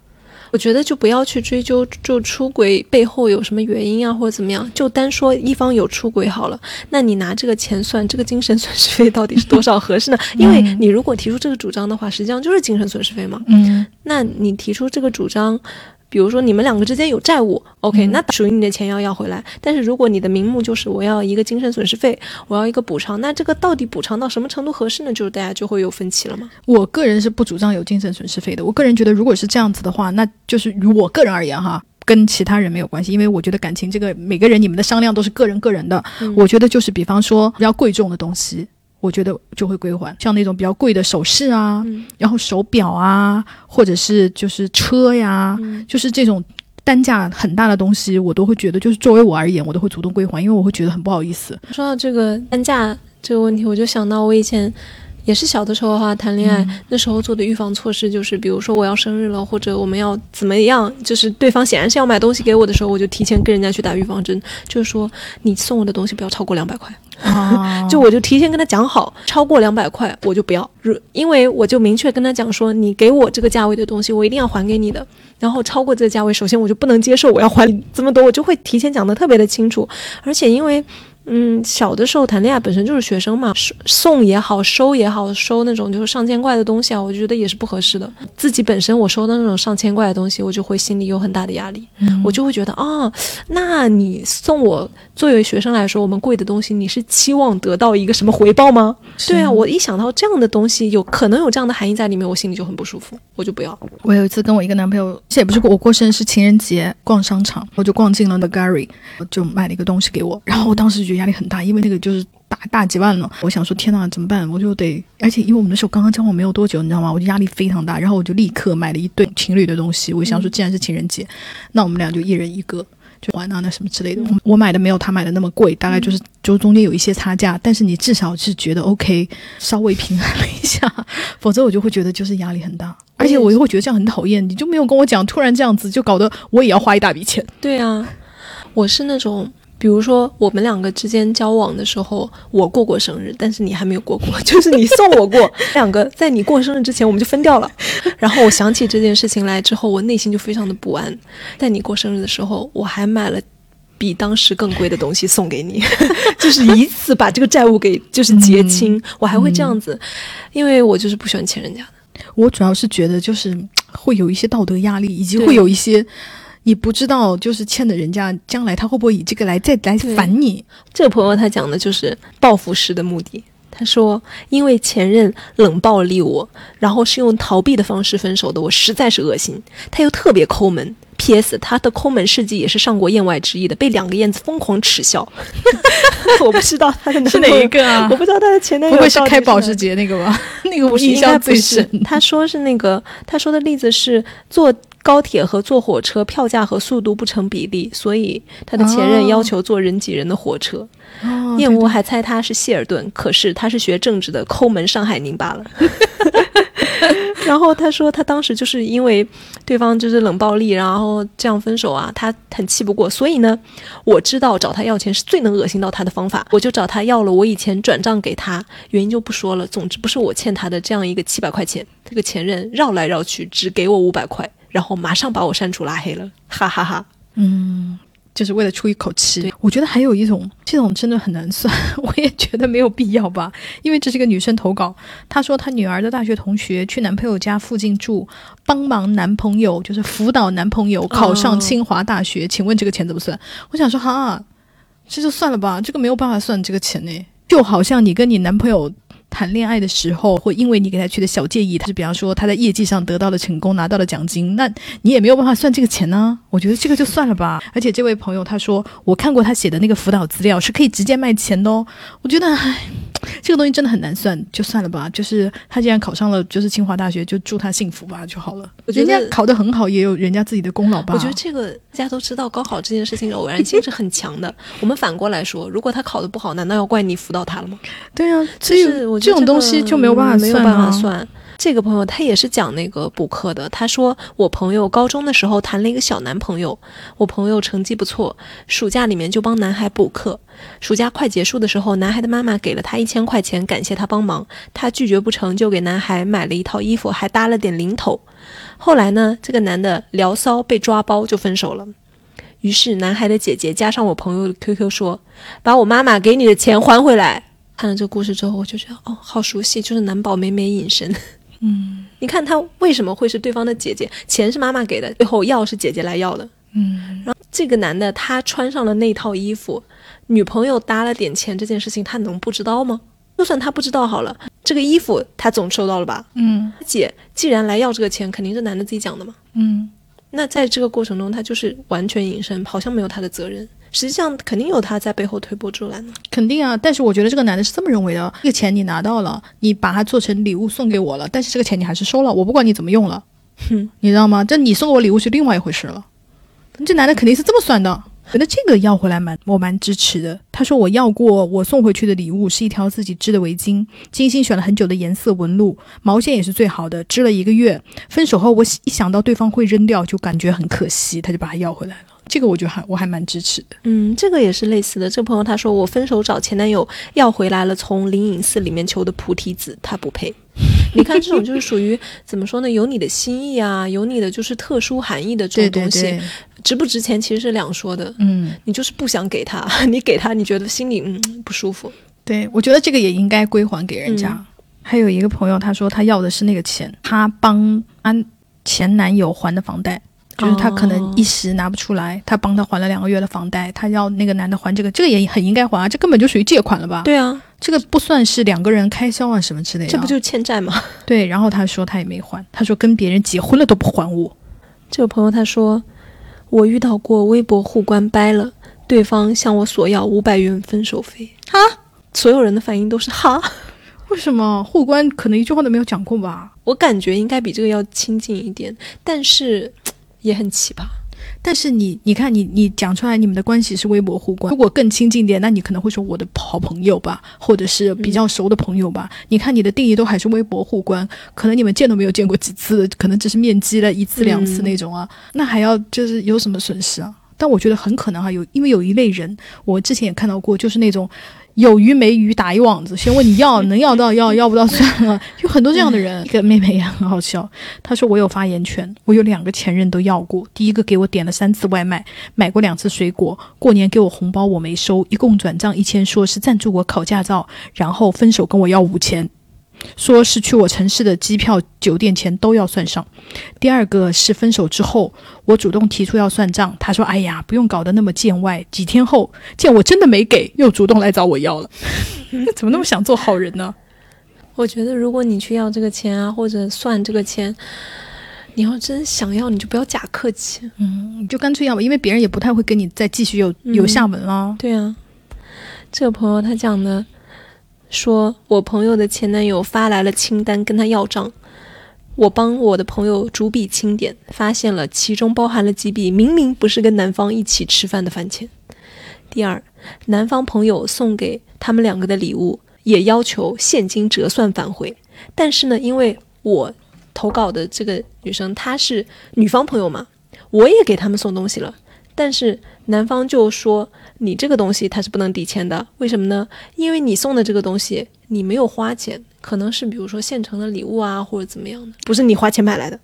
Speaker 2: 我觉得就不要去追究就出轨背后有什么原因啊，或者怎么样，就单说一方有出轨好了。那你拿这个钱算这个精神损失费到底是多少合适呢？因为你如果提出这个主张的话，实际上就是精神损失费嘛。
Speaker 1: 嗯
Speaker 2: 那你提出这个主张，比如说你们两个之间有债务，OK，、
Speaker 1: 嗯
Speaker 2: 那属于你的钱要要回来。但是如果你的名目就是我要一个精神损失费，我要一个补偿，那这个到底补偿到什么程度合适呢？就是大家就会有分歧了嘛。
Speaker 1: 我个人是不主张有精神损失费的。我个人觉得，如果是这样子的话，那就是于我个人而言哈。跟其他人没有关系，因为我觉得感情这个每个人你们的商量都是个人个人的。
Speaker 2: 嗯
Speaker 1: 我觉得就是比方说比较贵重的东西，我觉得就会归还，像那种比较贵的首饰啊，
Speaker 2: 嗯。
Speaker 1: 然后手表啊，或者是就是车呀，
Speaker 2: 嗯。
Speaker 1: 就是这种单价很大的东西，我都会觉得就是作为我而言，我都会主动归还，因为我会觉得很不好意思。
Speaker 2: 说到这个单价这个问题，我就想到我以前也是小的时候的话谈恋爱，
Speaker 1: 嗯
Speaker 2: 那时候做的预防措施就是，比如说我要生日了，或者我们要怎么样，就是对方显然是要买东西给我的时候，我就提前跟人家去打预防针，就是说你送我的东西不要超过两百块。
Speaker 1: 啊
Speaker 2: 就我就提前跟他讲好，超过两百块我就不要，如因为我就明确跟他讲说，你给我这个价位的东西，我一定要还给你的。然后超过这个价位，首先我就不能接受，我要还你这么多，我就会提前讲的特别的清楚。而且因为，嗯，小的时候谈恋爱本身就是学生嘛，送也好，收也好，收那种就是上千块的东西啊，我就觉得也是不合适的。自己本身我收的那种上千块的东西，我就会心里有很大的压力。
Speaker 1: 嗯
Speaker 2: 我就会觉得啊，那你送我作为学生来说，我们贵的东西，你是期望得到一个什么回报吗？对啊，我一想到这样的东西有可能有这样的含义在里面，我心里就很不舒服，我就不要。
Speaker 1: 我有一次跟我一个男朋友，这也不是我过生日，是情人节逛商场，我就逛进了 The Gary，就买了一个东西给我，然后我当时就觉得压力很大，因为那个就是大大几万了，我想说天呐，怎么办？我就得，而且因为我们那时候刚刚交往没有多久，你知道吗？我就压力非常大，然后我就立刻买了一对情侣的东西，我想说既然是情人节，那我们俩就一人一个。就玩啊那什么之类的，我我买的没有他买的那么贵，大概就是就中间有一些差价，但是你至少是觉得 OK，稍微平衡了一下，否则我就会觉得就是压力很大，而且我又会觉得这样很讨厌，你就没有跟我讲，突然这样子就搞得我也要花一大笔钱。
Speaker 2: 对啊，我是那种，比如说我们两个之间交往的时候，我过过生日，但是你还没有过过，就是你送我过，两个在你过生日之前我们就分掉了。然后我想起这件事情来之后，我内心就非常的不安。在你过生日的时候，我还买了。比当时更贵的东西送给你，就是以此把这个债务给就是结清。我还会这样子，因为我就是不喜欢欠人家的。
Speaker 1: 我主要是觉得就是嗯会有一些道德压力，以及会有一些你不知道就是欠的人家将来他会不会以这个来再来烦你。
Speaker 2: 这个朋友他讲的就是报复式的目的。他说：“因为前任冷暴力我，然后是用逃避的方式分手的，我实在是恶心。他又特别抠门。P.S. 他的抠门事迹也是上过燕外之意的，被两个燕子疯狂耻笑。我不知道他的男
Speaker 1: 是哪一个啊
Speaker 2: 我不知道他的前男友
Speaker 1: 不会是开保时捷那个吧？那个我印象最
Speaker 2: 是
Speaker 1: 深。
Speaker 2: 他说是那个，他说的例子是坐高铁和坐火车票价和速度不成比例，所以他的前任
Speaker 1: 哦
Speaker 2: 要求坐人挤人的火车。
Speaker 1: 哦
Speaker 2: 燕窝还猜他是谢尔顿，可是他是学政治的，抠门上海宁罢了。然后他说，他当时就是因为对方就是冷暴力，然后这样分手啊，他很气不过，所以呢，我知道找他要钱是最能恶心到他的方法，我就找他要了我以前转账给他，原因就不说了，总之不是我欠他的这样一个七百块钱。这个前任绕来绕去，只给我五百块，然后马上把我删除拉黑了，哈哈哈。
Speaker 1: 嗯，就是为了出一口气。我觉得还有一种，这种真的很难算，我也觉得没有必要吧。因为这是一个女生投稿，她说她女儿的大学同学去男朋友家附近住，帮忙男朋友就是辅导男朋友考上清华大学，请问这个钱怎么算？我想说哈，这就算了吧，这个没有办法算这个钱呢。就好像你跟你男朋友谈恋爱的时候，会因为你给他去的小建议，他是比方说他在业绩上得到了成功，拿到了奖金，那你也没有办法算这个钱呢。我觉得这个就算了吧。而且这位朋友他说，我看过他写的那个辅导资料是可以直接卖钱的哦。我觉得，唉，这个东西真的很难算，就算了吧。就是他既然考上了，就是清华大学，就祝他幸福吧就好了。
Speaker 2: 我觉得
Speaker 1: 人家考得很好，也有人家自己的功劳吧。
Speaker 2: 我觉得这个大家都知道，高考这件事情偶然性是很强的。我们反过来说，如果他考得不好，难道要怪你辅导他了吗？
Speaker 1: 对啊，
Speaker 2: 就
Speaker 1: 所以这种东西就没有办法
Speaker 2: 没有办法算。这个朋友他也是讲那个补课的，他说我朋友高中的时候谈了一个小男朋友，我朋友成绩不错，暑假里面就帮男孩补课。暑假快结束的时候，男孩的妈妈给了他一千块钱，感谢他帮忙。他拒绝不成，就给男孩买了一套衣服，还搭了点零头。后来呢，这个男的聊骚被抓包，就分手了。于是男孩的姐姐加上我朋友的 QQ 说：“把我妈妈给你的钱还回来。”看了这个故事之后，我就觉得哦，好熟悉，就是男宝美美隐身。
Speaker 1: 嗯
Speaker 2: 你看他为什么会是对方的姐姐？钱是妈妈给的，最后药是姐姐来要的。
Speaker 1: 嗯
Speaker 2: 然后这个男的他穿上了那套衣服，女朋友搭了点钱这件事情，他能不知道吗？就算他不知道好了，这个衣服他总收到了吧？
Speaker 1: 嗯
Speaker 2: 姐既然来要这个钱，肯定是男的自己讲的嘛。
Speaker 1: 嗯。
Speaker 2: 那在这个过程中，他就是完全隐身，好像没有他的责任。实际上，肯定有他在背后推波助澜的。
Speaker 1: 肯定啊，但是我觉得这个男的是这么认为的：这个钱你拿到了，你把它做成礼物送给我了，但是这个钱你还是收了，我不管你怎么用了，
Speaker 2: 哼，
Speaker 1: 你知道吗？这你送我礼物是另外一回事了。这男的肯定是这么算的。觉得这个要回来蛮我蛮支持的。他说我要过，我送回去的礼物是一条自己织的围巾，精心选了很久的颜色纹路，毛线也是最好的，织了一个月。分手后我一想到对方会扔掉，就感觉很可惜，他就把它要回来了。这个我觉得还我还蛮支持的。
Speaker 2: 嗯，这个也是类似的。这个朋友他说，我分手找前男友要回来了，从灵隐寺里面求的菩提子，他不配。你看，这种就是属于怎么说呢？有你的心意啊，有你的就是特殊含义的这种东西，
Speaker 1: 对，
Speaker 2: 值不值钱其实是两说的。
Speaker 1: 嗯，
Speaker 2: 你就是不想给他，你给他，你觉得心里嗯不舒服。
Speaker 1: 对，我觉得这个也应该归还给人家。
Speaker 2: 嗯
Speaker 1: 还有一个朋友，他说他要的是那个钱，他帮他前男友还的房贷，就是他可能一时拿不出来，他帮他还了两个月的房贷，他要那个男的还这个，这个也很应该还啊，这根本就属于借款了吧？
Speaker 2: 对啊，
Speaker 1: 这个不算是两个人开销啊什么之类的啊，
Speaker 2: 这不就欠债吗？
Speaker 1: 对？然后他说他也没还，他说跟别人结婚了都不还我。
Speaker 2: 这个朋友他说，我遇到过微博互关掰了，对方向我索要五百元分手费。
Speaker 1: 哈，
Speaker 2: 所有人的反应都是哈。
Speaker 1: 为什么互关可能一句话都没有讲过吧？
Speaker 2: 我感觉应该比这个要亲近一点，但是也很奇葩。
Speaker 1: 但是你你看你你讲出来你们的关系是微博互关，如果更亲近点，那你可能会说我的好朋友吧，或者是比较熟的朋友吧。你看你的定义都还是微博互关，可能你们见都没有见过几次，可能只是面基了一次两次那种啊，那还要就是有什么损失啊？但我觉得很可能哈、有因为有一类人，我之前也看到过，就是那种有鱼没鱼打一网子，先问你要，能要到要，要不到算了，有很多这样的人。一个妹妹也很好笑，她说我有发言权，我有两个前任都要过，第一个给我点了三次外卖，买过两次水果，过年给我红包我没收，一共转账一千，说是赞助我考驾照，然后分手跟我要五千。说是去我城市的机票、酒店钱都要算上。第二个是分手之后，我主动提出要算账，他说：“哎呀，不用搞得那么见外。”几天后见我真的没给，又主动来找我要了。怎么那么想做好人呢？
Speaker 2: 我觉得如果你去要这个钱啊，或者算这个钱，你要真想要，你就不要假客气。
Speaker 1: 嗯，你就干脆要吧，因为别人也不太会跟你再继续有
Speaker 2: 嗯
Speaker 1: 有下文了。
Speaker 2: 对啊，这个朋友他讲的，说我朋友的前男友发来了清单跟他要账，我帮我的朋友逐笔清点，发现了其中包含了几笔明明不是跟男方一起吃饭的饭钱。第二，男方朋友送给他们两个的礼物也要求现金折算返回，但是呢，因为我投稿的这个女生她是女方朋友嘛，我也给他们送东西了，但是男方就说你这个东西它是不能抵钱的，为什么呢？因为你送的这个东西你没有花钱，可能是比如说现成的礼物啊或者怎么样的，不是你花钱买来的。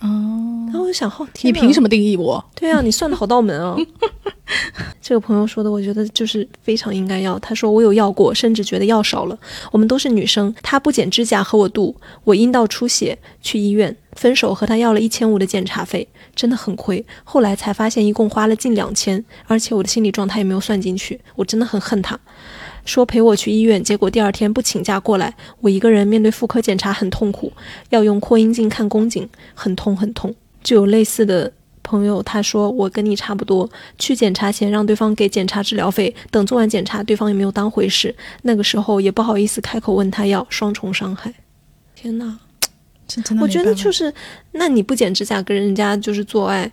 Speaker 1: 哦，
Speaker 2: 然后我就想，哦，
Speaker 1: 你凭什
Speaker 2: 么？
Speaker 1: 定义我？
Speaker 2: 对啊，你算的好道门啊！这个朋友说的，我觉得就是非常应该要。他说我有要过，甚至觉得药少了。我们都是女生，他不剪指甲和我度，我阴道出血去医院，分手和他要了一千五的检查费，真的很亏。后来才发现一共花了近两千，而且我的心理状态也没有算进去，我真的很恨他。说陪我去医院，结果第二天不请假过来，我一个人面对妇科检查很痛苦，要用扩音镜看宫颈，很痛很痛。就有类似的朋友，他说我跟你差不多，去检查前让对方给检查治疗费，等做完检查，对方也没有当回事，那个时候也不好意思开口问他要，双重伤害。天呐，
Speaker 1: 这真的
Speaker 2: 我觉得就是，那你不剪指甲跟人家就是做爱，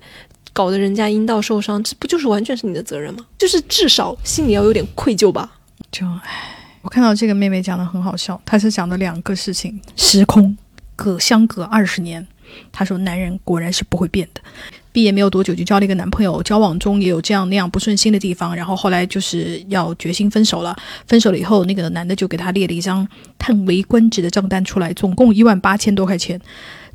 Speaker 2: 搞得人家阴道受伤，这不就是完全是你的责任吗？就是至少心里要有点愧疚吧。
Speaker 1: 就唉，我看到这个妹妹讲的很好笑，她是讲的两个事情，时空隔相隔二十年。她说男人果然是不会变的。毕业没有多久就交了一个男朋友，交往中也有这样那样不顺心的地方，然后后来就是要决心分手了。分手了以后，那个男的就给她列了一张叹为观止的账单出来，总共一万八千多块钱。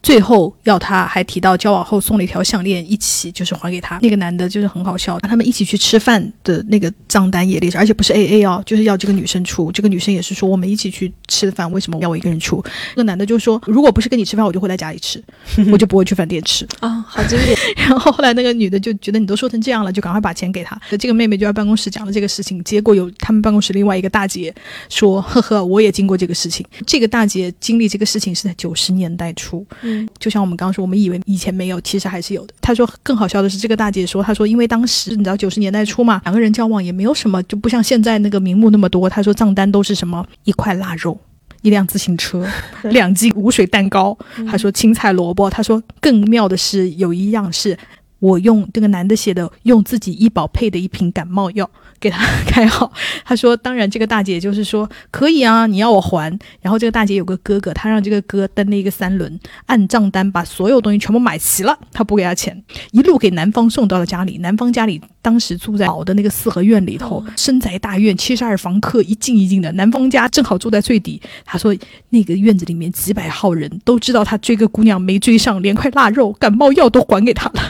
Speaker 1: 最后要他还提到交往后送了一条项链，一起就是还给他。那个男的就是很好笑，他们一起去吃饭的那个账单也列着，而且不是 A A 哦，就是要这个女生出。这个女生也是说我们一起去吃的饭，为什么要我一个人出？那个男的就说，如果不是跟你吃饭，我就会在家里吃，我就不会去饭店吃。
Speaker 2: 啊，好经典。
Speaker 1: 然后后来那个女的就觉得你都说成这样了，就赶快把钱给他。这个妹妹就在办公室讲了这个事情，结果有他们办公室另外一个大姐说：“呵呵，我也经过这个事情。这个大姐经历这个事情是在九十年代初，
Speaker 2: 嗯，
Speaker 1: 就像我们刚刚说，我们以为以前没有，其实还是有的。他说更好笑的是，这个大姐说，她说因为当时你知道九十年代初嘛，两个人交往也没有什么，就不像现在那个名目那么多。她说账单都是什么一块腊肉。”一辆自行车，两斤无水蛋糕，她说青菜萝卜。她说更妙的是有一样是我用这个男的写的，用自己医保配的一瓶感冒药给他开好。他说，当然这个大姐就是说可以啊，你要我还。然后这个大姐有个哥哥，他让这个哥登了一个三轮，按账单把所有东西全部买齐了，他不给他钱，一路给男方送到了家里。男方家里当时住在老的那个四合院里头，深宅大院，七十二房客，一进一进的。男方家正好住在最底。他说那个院子里面几百号人都知道他追个姑娘没追上，连块腊肉、感冒药都还给他了。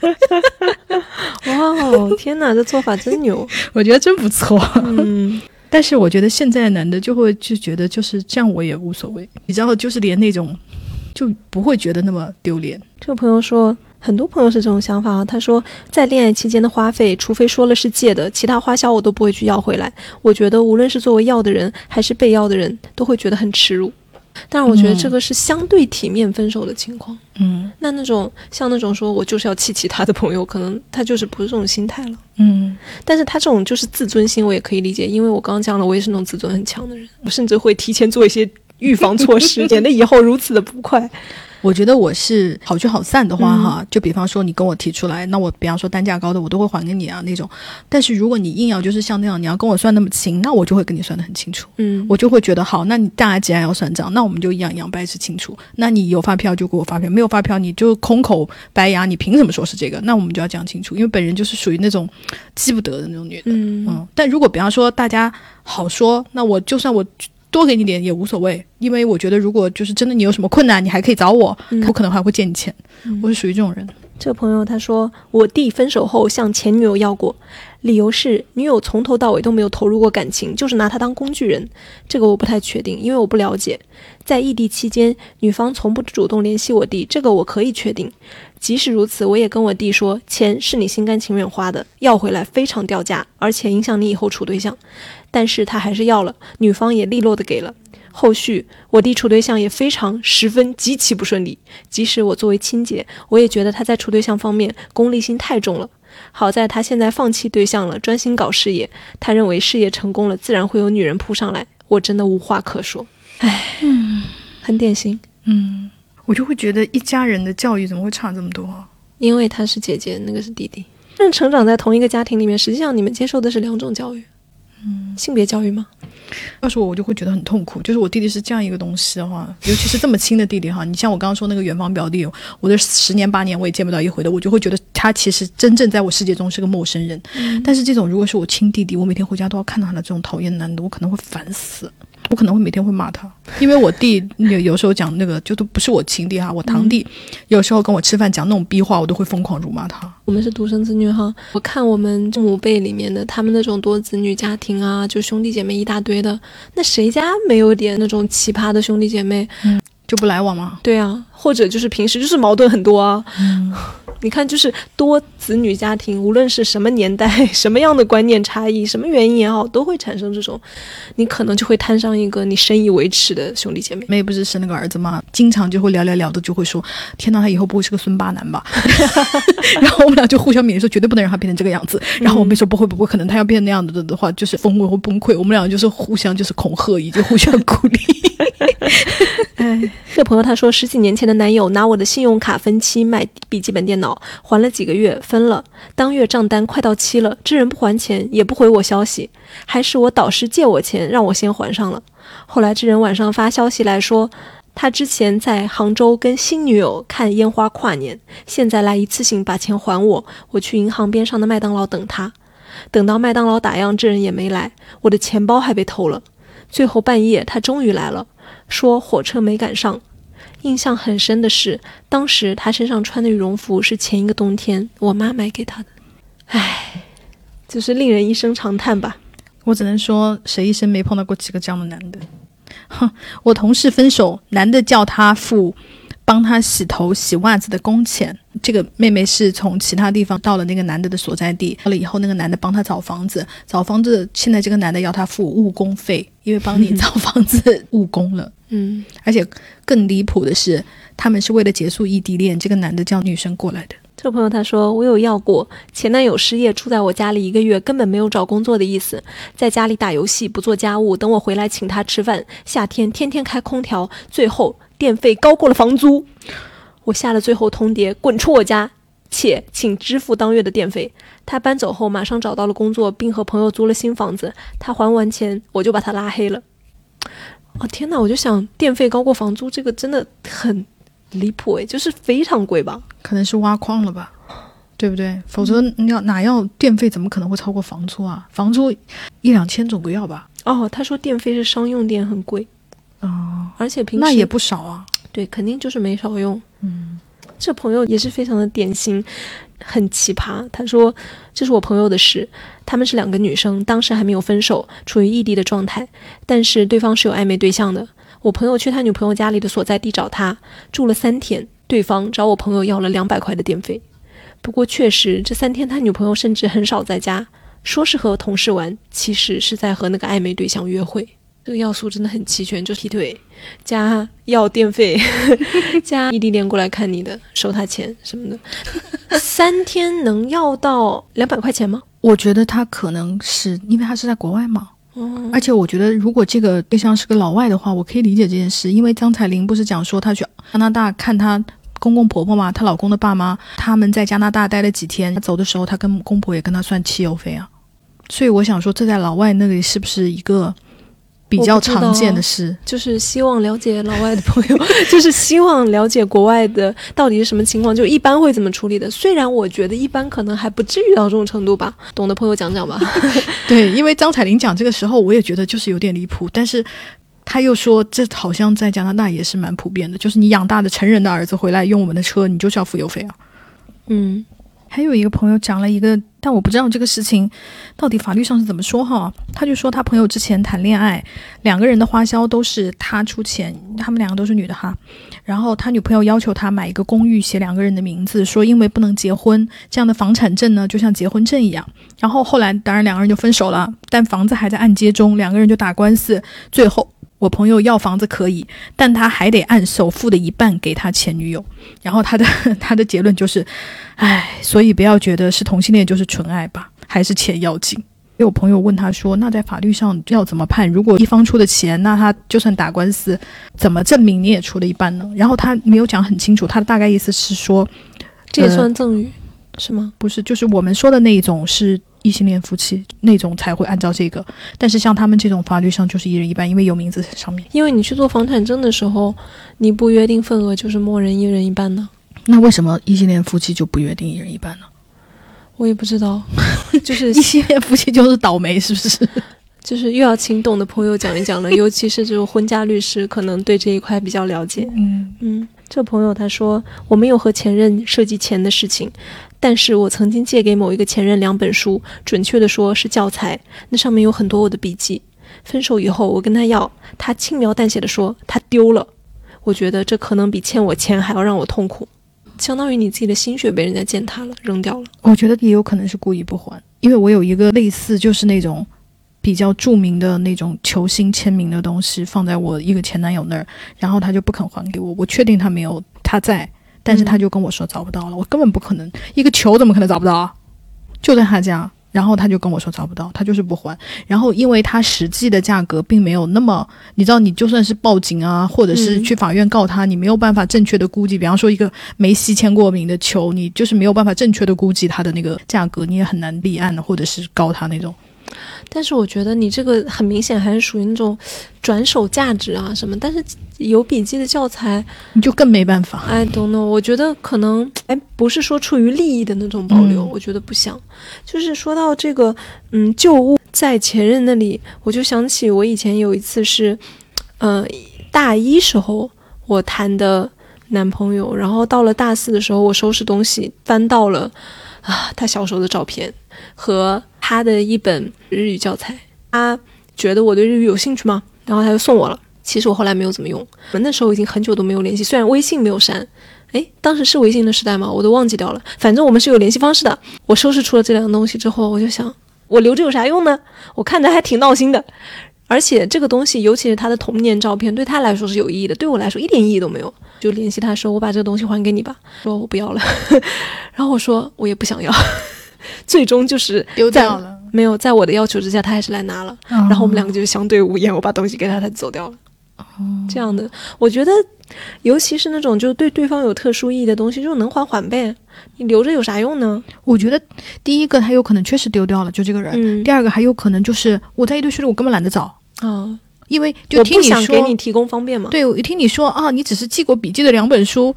Speaker 2: 哇哦，天哪，这做法真牛。
Speaker 1: 我觉得真不错。
Speaker 2: 嗯，
Speaker 1: 但是我觉得现在男的就会就觉得就是这样，我也无所谓。你知道，就是连那种就不会觉得那么丢脸。
Speaker 2: 这个朋友说，很多朋友是这种想法啊。他说，在恋爱期间的花费，除非说了是借的，其他花销我都不会去要回来。我觉得，无论是作为要的人还是被要的人，都会觉得很耻辱。但是我觉得这个是相对体面分手的情况。
Speaker 1: 嗯
Speaker 2: 那那种像那种说我就是要气其他的朋友，可能他就是不是这种心态了。
Speaker 1: 嗯
Speaker 2: 但是他这种就是自尊心，我也可以理解，因为我刚刚讲了，我也是那种自尊很强的人，我甚至会提前做一些预防措施，免得以后如此的不快。
Speaker 1: 我觉得我是好聚好散的话，
Speaker 2: 嗯
Speaker 1: 哈，就比方说你跟我提出来，那我比方说单价高的我都会还给你啊那种。但是如果你硬要就是像那样，你要跟我算那么清，那我就会跟你算得很清楚。
Speaker 2: 嗯，
Speaker 1: 我就会觉得好，那你大家既然要算账，那我们就一样一样掰扯清楚。那你有发票就给我发票，没有发票你就空口白牙，你凭什么说是这个？那我们就要讲清楚，因为本人就是属于那种记不得的那种女的。
Speaker 2: 嗯
Speaker 1: 嗯，但如果比方说大家好说，那我就算我多给你点也无所谓，因为我觉得如果就是真的你有什么困难，你还可以找我，
Speaker 2: 嗯
Speaker 1: 我可能还会借你钱。
Speaker 2: 嗯
Speaker 1: 我是属于这种人。
Speaker 2: 这个朋友他说，我弟分手后向前女友要过，理由是女友从头到尾都没有投入过感情，就是拿他当工具人。这个我不太确定，因为我不了解。在异地期间，女方从不主动联系我弟，这个我可以确定。即使如此，我也跟我弟说，钱是你心甘情愿花的，要回来非常掉价，而且影响你以后处对象。但是他还是要了，女方也利落的给了。后续我弟处对象也非常十分极其不顺利，即使我作为亲姐，我也觉得他在处对象方面功利心太重了。好在他现在放弃对象了，专心搞事业。他认为事业成功了，自然会有女人扑上来。我真的无话可说，唉，很典型。
Speaker 1: 嗯，我就会觉得一家人的教育怎么会差这么多？
Speaker 2: 因为他是姐姐，那个是弟弟。但成长在同一个家庭里面，实际上你们接受的是两种教育，嗯，性别教育吗？
Speaker 1: 要是我，我就会觉得很痛苦。就是我弟弟是这样一个东西的话，尤其是这么亲的弟弟哈，你像我刚刚说那个远房表弟，我的十年八年我也见不到一回的，我就会觉得他其实真正在我世界中是个陌生人。但是这种如果是我亲弟弟，我每天回家都要看到他的这种讨厌男的，我可能会烦死。我可能会每天会骂他，因为我弟有有时候讲那个就都不是我亲弟哈，我堂弟有时候跟我吃饭讲那种逼话，我都会疯狂辱骂他。
Speaker 2: 我们是独生子女哈，我看我们父母辈里面的他们那种多子女家庭啊，就兄弟姐妹一大堆的，那谁家没有点那种奇葩的兄弟姐妹？
Speaker 1: 嗯，就不来往吗？
Speaker 2: 对啊，或者就是平时就是矛盾很多啊。嗯。你看，就是多子女家庭，无论是什么年代、什么样的观念差异、什么原因也好，都会产生这种，你可能就会摊上一个你深以为耻的兄弟姐妹。
Speaker 1: 妹不是生了个儿子吗？经常就会聊聊聊的，就会说：“天哪，他以后不会是个孙八男吧？” 然后我们俩就互相勉励说：“绝对不能让他变成这个样子。”然后我妹说：“不会不会，可能他要变成那样子的话，就是崩溃或崩溃。”我们俩就是互相就是恐吓，以及互相鼓励。
Speaker 2: 哎，这朋友他说，十几年前的男友拿我的信用卡分期买笔记本电脑，还了几个月分了，当月账单快到期了，这人不还钱，也不回我消息，还是我导师借我钱让我先还上了。后来这人晚上发消息来说，他之前在杭州跟新女友看烟花跨年，现在来一次性把钱还我，我去银行边上的麦当劳等他，等到麦当劳打烊，这人也没来，我的钱包还被偷了。最后半夜他终于来了。说火车没赶上，印象很深的是，当时他身上穿的羽绒服是前一个冬天我妈买给他的，唉，就是令人一声长叹吧。
Speaker 1: 我只能说，谁一生没碰到过几个这样的男的？哼，我同事分手，男的叫他付。帮他洗头、洗袜子的工钱，这个妹妹是从其他地方到了那个男的的所在地，到了以后，那个男的帮她找房子，找房子，现在这个男的要她付误工费，因为帮你 找房子误工了。嗯，而且更离谱的是，他们是为了结束异地恋，这个男的叫女生过来的。
Speaker 2: 这个朋友他说，我有要过前男友失业，住在我家里一个月，根本没有找工作的意思，在家里打游戏，不做家务，等我回来请他吃饭，夏天天天开空调，最后。电费高过了房租，我下了最后通牒，滚出我家，且请支付当月的电费。他搬走后马上找到了工作，并和朋友租了新房子。他还完钱，我就把他拉黑了。哦天哪！我就想，电费高过房租，这个真的很离谱诶，就是非常贵吧？
Speaker 1: 可能是挖矿了吧，对不对？否则你要哪要电费，怎么可能会超过房租啊？房租一两千总归要吧？
Speaker 2: 哦，他说电费是商用电，很贵。
Speaker 1: 哦，
Speaker 2: 而且平时
Speaker 1: 那也不少啊。
Speaker 2: 对，肯定就是没少用。嗯，这朋友也是非常的典型，很奇葩。他说：“这是我朋友的事，他们是两个女生，当时还没有分手，处于异地的状态，但是对方是有暧昧对象的。我朋友去他女朋友家里的所在地找他，住了三天，对方找我朋友要了两百块的电费。不过确实，这三天他女朋友甚至很少在家，说是和同事玩，其实是在和那个暧昧对象约会。”这个要素真的很齐全，就劈腿加要电费 加异地恋过来看你的，收他钱什么的，三天能要到两百块钱吗？
Speaker 1: 我觉得他可能是因为他是在国外嘛，而且我觉得如果这个对象是个老外的话，我可以理解这件事，因为张彩玲不是讲说她去加拿大看她公公婆婆嘛，她老公的爸妈，他们在加拿大待了几天，走的时候她跟公婆也跟她算汽油费啊，所以我想说这在老外那里是不是一个？比较常见的事，
Speaker 2: 就是希望了解老外的朋友，就是希望了解国外的到底是什么情况，就一般会怎么处理的。虽然我觉得一般可能还不至于到这种程度吧，懂的朋友讲讲吧。
Speaker 1: 对，因为张彩玲讲这个时候，我也觉得就是有点离谱，但是他又说这好像在加拿大也是蛮普遍的，就是你养大的成人的儿子回来用我们的车，你就是要付邮费啊。
Speaker 2: 嗯。
Speaker 1: 还有一个朋友讲了一个，但我不知道这个事情到底法律上是怎么说哈。他就说他朋友之前谈恋爱，两个人的花销都是他出钱，他们两个都是女的哈。然后他女朋友要求他买一个公寓，写两个人的名字，说因为不能结婚，这样的房产证呢就像结婚证一样。然后后来当然两个人就分手了，但房子还在按揭中，两个人就打官司，最后。我朋友要房子可以，但他还得按首付的一半给他前女友。然后他的 他的结论就是，唉，所以不要觉得是同性恋就是纯爱吧，还是钱要紧。因为我朋友问他说，那在法律上要怎么判？如果一方出的钱，那他就算打官司，怎么证明你也出了一半呢？然后他没有讲很清楚，他的大概意思是说，
Speaker 2: 这也算赠与是吗？
Speaker 1: 不是，就是我们说的那一种是异性恋夫妻那种才会按照这个，但是像他们这种法律上就是一人一半，因为有名字在上面。
Speaker 2: 因为你去做房产证的时候，你不约定份额就是默认一人一半呢。
Speaker 1: 那为什么异性恋夫妻就不约定一人一半呢？
Speaker 2: 我也不知道，就是
Speaker 1: 异性恋夫妻就是倒霉，是不是？
Speaker 2: 就是又要请懂的朋友讲一讲了，尤其是这种婚嫁律师，可能对这一块比较了解。
Speaker 1: 嗯
Speaker 2: 嗯，这朋友他说我没有和前任涉及钱的事情，但是我曾经借给某一个前任两本书，准确的说是教材，那上面有很多我的笔记。分手以后我跟他要，他轻描淡写的说他丢了。我觉得这可能比欠我钱还要让我痛苦，相当于你自己的心血被人家践踏了，扔掉了。
Speaker 1: 我觉得也有可能是故意不还，因为我有一个类似就是那种比较著名的那种球星签名的东西放在我一个前男友那儿，然后他就不肯还给我，我确定他没有他在，但是他就跟我说找不到了，我根本不可能一个球怎么可能找不到啊？就在他家。然后他就跟我说找不到，他就是不还。然后因为他实际的价格并没有那么，你知道，你就算是报警啊，或者是去法院告他，你没有办法正确的估计。比方说一个梅西签过名的球，你就是没有办法正确的估计他的那个价格，你也很难立案或者是告他那种。
Speaker 2: 但是我觉得你这个很明显还是属于那种转手价值啊什么，但是有笔记的教材
Speaker 1: 你就更没办法。
Speaker 2: I don't know，我觉得可能哎不是说出于利益的那种保留，
Speaker 1: 嗯
Speaker 2: 我觉得不像。就是说到这个嗯旧物在前任那里，我就想起我以前有一次是，呃大一时候我谈的男朋友，然后到了大四的时候，我收拾东西翻到了啊他小时候的照片和他的一本日语教材，他觉得我对日语有兴趣吗？然后他就送我了。其实我后来没有怎么用，我们那时候已经很久都没有联系，虽然微信没有删，哎，当时是微信的时代吗？我都忘记掉了。反正我们是有联系方式的。我收拾出了这两个东西之后，我就想，我留着有啥用呢？我看着还挺闹心的。而且这个东西，尤其是他的童年照片，对他来说是有意义的，对我来说一点意义都没有。就联系他说，我把这个东西还给你吧。说我不要了，然后我说我也不想要。最终就是
Speaker 1: 丢掉了，
Speaker 2: 没有在我的要求之下，他还是来拿了。
Speaker 1: 然
Speaker 2: 然后我们两个就是相对无言，我把东西给他，他就走掉了。哦这样的，我觉得，尤其是那种就对对方有特殊意义的东西，就能还还呗，你留着有啥用呢？
Speaker 1: 我觉得第一个他有可能确实丢掉了，就这个人；
Speaker 2: 嗯
Speaker 1: 第二个还有可能就是我在一堆书里我根本懒得找，
Speaker 2: 啊，
Speaker 1: 因为就
Speaker 2: 我不想
Speaker 1: 听你说，
Speaker 2: 给你提供方便嘛。
Speaker 1: 对我一听你说啊，你只是记过笔记的两本书。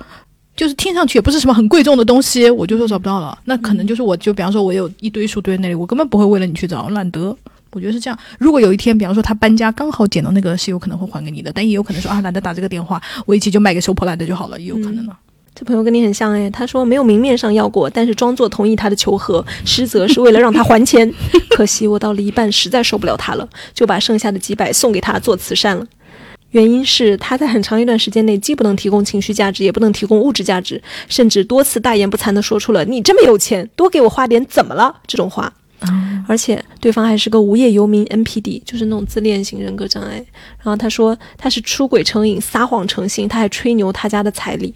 Speaker 1: 就是听上去也不是什么很贵重的东西，我就说找不到了。那可能就是我就比方说，我有一堆书堆在那里，我根本不会为了你去找，懒得。我觉得是这样。如果有一天，比方说他搬家刚好捡到那个，是有可能会还给你的，但也有可能说啊，懒得打这个电话，我一起就卖给收破烂的就好了，也有可能的。
Speaker 2: 这朋友跟你很像哎，他说没有明面上要过，但是装作同意他的求和，实则是为了让他还钱。可惜我到了一半实在受不了他了，就把剩下的几百送给他做慈善了。原因是他在很长一段时间内既不能提供情绪价值，也不能提供物质价值，甚至多次大言不惭地说出了“你这么有钱，多给我花点怎么了”这种话。而且对方还是个无业游民 NPD，就是那种自恋型人格障碍。然后他说他是出轨成瘾，撒谎成性，他还吹牛他家的彩礼。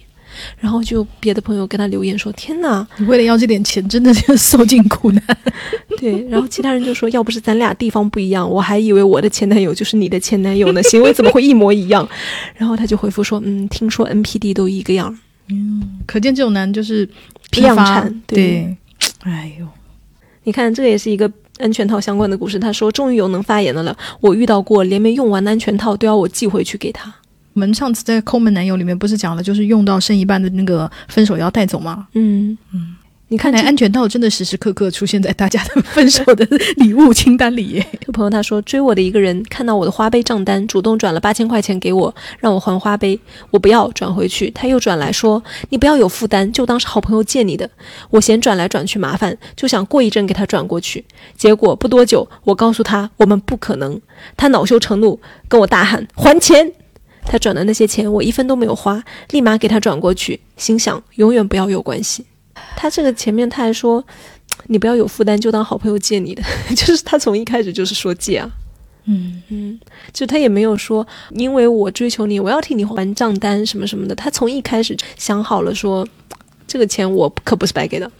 Speaker 2: 然后就别的朋友跟他留言说：“天哪，
Speaker 1: 你为了要这点钱，真的是受尽苦难。
Speaker 2: 对。”然后其他人就说：“要不是咱俩地方不一样，我还以为我的前男友就是你的前男友呢，行为怎么会一模一样？” 然后他就回复说：“嗯，听说 NPD 都一个样。
Speaker 1: 嗯可见这种男就是批
Speaker 2: 量对
Speaker 1: 对，哎呦，”
Speaker 2: 你看，这个也是一个安全套相关的故事。他说：“终于有能发言的了，我遇到过连没用完的安全套都要我寄回去给他。”
Speaker 1: 我们上次在抠门男友里面不是讲了，就是用到剩一半的那个分手要带走吗？
Speaker 2: 嗯嗯，你看
Speaker 1: 来安全套真的时时刻刻出现在大家的分手的礼物清单里耶。
Speaker 2: 这朋友他说，追我的一个人看到我的花呗账单，主动转了八千块钱给我，让我还花呗，我不要转回去，他又转来说你不要有负担，就当是好朋友借你的。我嫌转来转去麻烦，就想过一阵给他转过去。结果不多久，我告诉他我们不可能，他恼羞成怒，跟我大喊还钱。他转的那些钱我一分都没有花，立马给他转过去，心想永远不要有关系。他这个前面他还说，你不要有负担，就当好朋友借你的，就是他从一开始就是说借啊，
Speaker 1: 嗯，
Speaker 2: 嗯，就他也没有说因为我追求你，我要替你还账单什么什么的，他从一开始想好了说，这个钱我可不是白给的，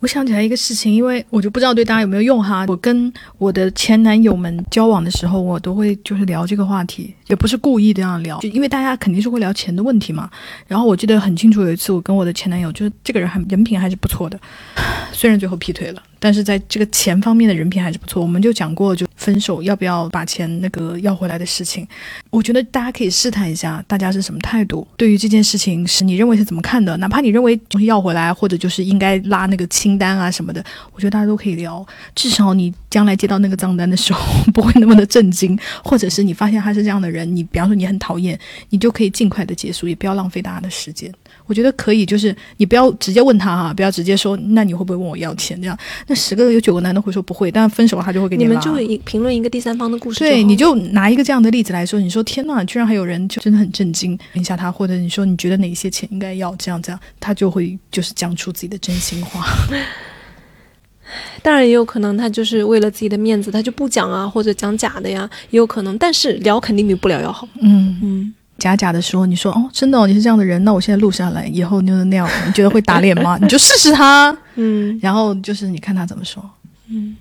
Speaker 1: 我想起来一个事情，因为我就不知道对大家有没有用哈。我跟我的前男友们交往的时候，我都会就是聊这个话题，也不是故意这样聊，就因为大家肯定是会聊钱的问题嘛。然后我记得很清楚，有一次我跟我的前男友，就是这个人还人品还是不错的，虽然最后劈腿了，但是在这个钱方面的人品还是不错。我们就讲过，就分手要不要把钱那个要回来的事情，我觉得大家可以试探一下，大家是什么态度。对于这件事情，是你认为是怎么看的？哪怕你认为东西要回来，或者就是应该拉那个清单啊什么的，我觉得大家都可以聊。至少你将来接到那个账单的时候，不会那么的震惊，或者是你发现他是这样的人，你比方说你很讨厌，你就可以尽快的结束，也不要浪费大家的时间。我觉得可以，就是你不要直接问他哈，不要直接说，那你会不会问我要钱？这样，那十个有九个男的会说不会，但分手了他就会给
Speaker 2: 你
Speaker 1: 你。
Speaker 2: 们就一评论一个第三方的故事，
Speaker 1: 对，你就拿一个这样的例子来说，你说天呐，居然还有人就真的很震惊，问一下他，或者你说你觉得哪些钱应该要这样这样，他就会就是讲出自己的真心话。
Speaker 2: 当然也有可能他就是为了自己的面子，他就不讲啊，或者讲假的呀，也有可能。但是聊肯定比不聊要好。
Speaker 1: 嗯嗯。假假的说，你说哦，真的哦，你是这样的人，那我现在录下来，以后就是那样，你觉得会打脸吗？你就试试他，
Speaker 2: 嗯，
Speaker 1: 然后就是你看他怎么说，
Speaker 2: 嗯，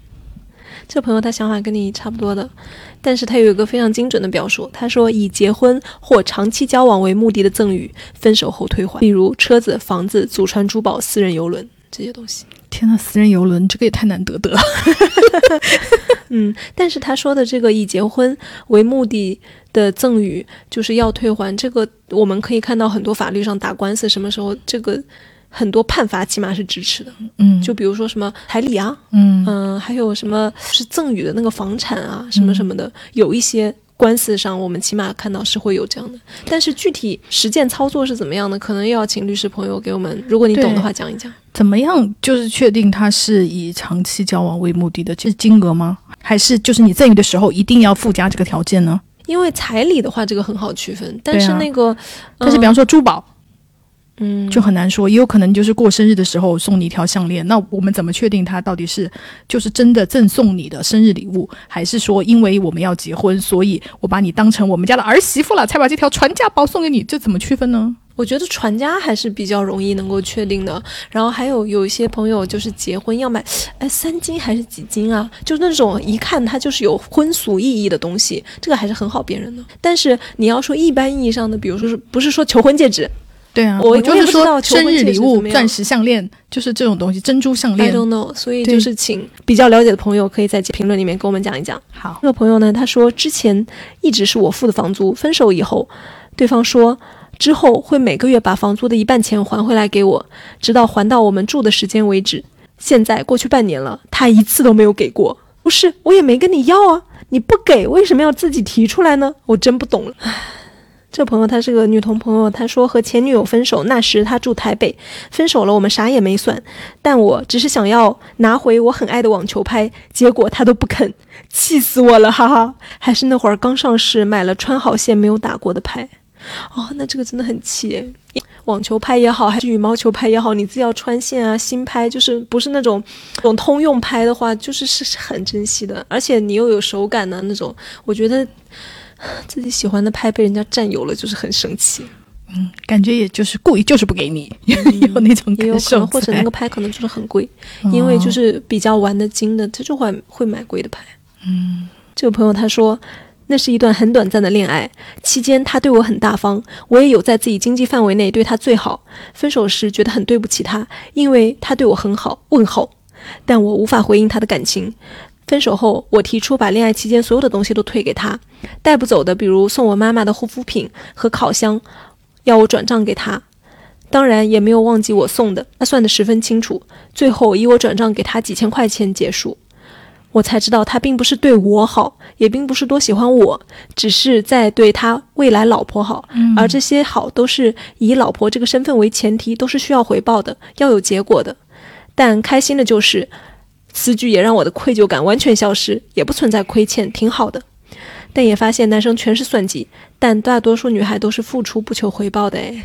Speaker 2: 这朋友他想法跟你差不多的，但是他有一个非常精准的表述，他说以结婚或长期交往为目的的赠与，分手后退还，比如车子、房子、祖传珠宝、私人游轮这些东西。
Speaker 1: 天呐，私人游轮这个也太难得得了。
Speaker 2: 嗯，但是他说的这个以结婚为目的。的赠与就是要退还，这个我们可以看到很多法律上打官司，什么时候这个很多判罚起码是支持的，
Speaker 1: 嗯，
Speaker 2: 就比如说什么彩礼啊，
Speaker 1: 嗯
Speaker 2: 嗯，还有什么是赠与的那个房产啊，什么什么的，有一些官司上我们起码看到是会有这样的，但是具体实践操作是怎么样的，可能又要请律师朋友给我们，如果你懂的话讲一讲，
Speaker 1: 怎么样就是确定他是以长期交往为目的的，就是金额吗？还是就是你赠与的时候一定要附加这个条件呢？
Speaker 2: 因为彩礼的话，这个很好区分，但是那个，
Speaker 1: 但是比方说珠宝，
Speaker 2: 嗯，
Speaker 1: 就很难说，也有可能就是过生日的时候送你一条项链，那我们怎么确定它到底是就是真的赠送你的生日礼物，还是说因为我们要结婚，所以我把你当成我们家的儿媳妇了，才把这条传家宝送给你？这怎么区分呢？
Speaker 2: 我觉得传家还是比较容易能够确定的。然后还有有一些朋友就是结婚要买，哎，三金还是几金啊？就那种一看它就是有婚俗意义的东西，这个还是很好辨认的。但是你要说一般意义上的，比如说是不是说求婚戒指？
Speaker 1: 对啊，
Speaker 2: 我
Speaker 1: 就是说生日礼物、钻石项链，就是这种东西，珍珠项链。
Speaker 2: I don't know。所以就是请比较了解的朋友可以在评论里面跟我们讲一讲。
Speaker 1: 好，
Speaker 2: 这个朋友呢，他说之前一直是我付的房租，分手以后，对方说。之后会每个月把房租的一半钱还回来给我，直到还到我们住的时间为止。现在过去半年了，他一次都没有给过。不是，我也没跟你要啊，你不给为什么要自己提出来呢？我真不懂了。这朋友她是个女同朋友，她说和前女友分手那时她住台北，分手了我们啥也没算，但我只是想要拿回我很爱的网球拍，结果他都不肯，气死我了，哈哈。还是那会儿刚上市，买了穿好线没有打过的拍。哦，那这个真的很气。网球拍也好，还是羽毛球拍也好，你自己要穿线啊，新拍就是不是那种，那种通用拍的话，就是是很珍惜的。而且你又有手感的那种，我觉得自己喜欢的拍被人家占有了，就是很生气。
Speaker 1: 嗯，感觉也就是故意就是不给你，有那种
Speaker 2: 也有可能，或者那个拍可能就是很贵，因为就是比较玩得精的，他就会会买贵的拍。
Speaker 1: 嗯，
Speaker 2: 这个朋友他说。那是一段很短暂的恋爱，期间他对我很大方，我也有在自己经济范围内对他最好。分手时觉得很对不起他，因为他对我很好。问候，但我无法回应他的感情。分手后，我提出把恋爱期间所有的东西都退给他，带不走的，比如送我妈妈的护肤品和烤箱，要我转账给他。当然也没有忘记我送的，他算得十分清楚。最后以我转账给他几千块钱结束。我才知道他并不是对我好，也并不是多喜欢我，只是在对他未来老婆好。而这些好都是以老婆这个身份为前提，都是需要回报的，要有结果的。但开心的就是，此举也让我的愧疚感完全消失，也不存在亏欠，挺好的。但也发现男生全是算计，但大多数女孩都是付出不求回报的。诶。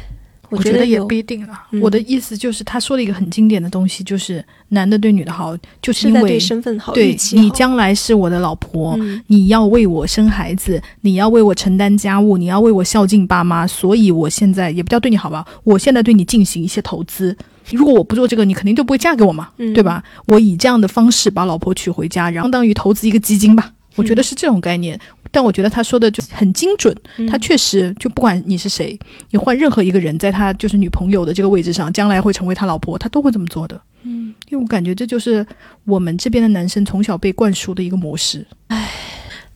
Speaker 1: 我觉得也不一定了。我的意思就是，他说了一个很经典的东西，就是男的对女的好，就是因为对
Speaker 2: 身份好，
Speaker 1: 对你将来是我的老婆，你要为我生孩子，你要为我承担家务，你要为我孝敬爸妈，所以我现在也不叫对你好吧，我现在对你进行一些投资。如果我不做这个，你肯定就不会嫁给我嘛，对吧？我以这样的方式把老婆娶回家，然后相当于投资一个基金吧。我觉得是这种概念。但我觉得他说的就很精准，他确实就不管你是谁，你换任何一个人在他就是女朋友的这个位置上，将来会成为他老婆，他都会这么做的。
Speaker 2: 嗯，
Speaker 1: 因为我感觉这就是我们这边的男生从小被灌输的一个模式。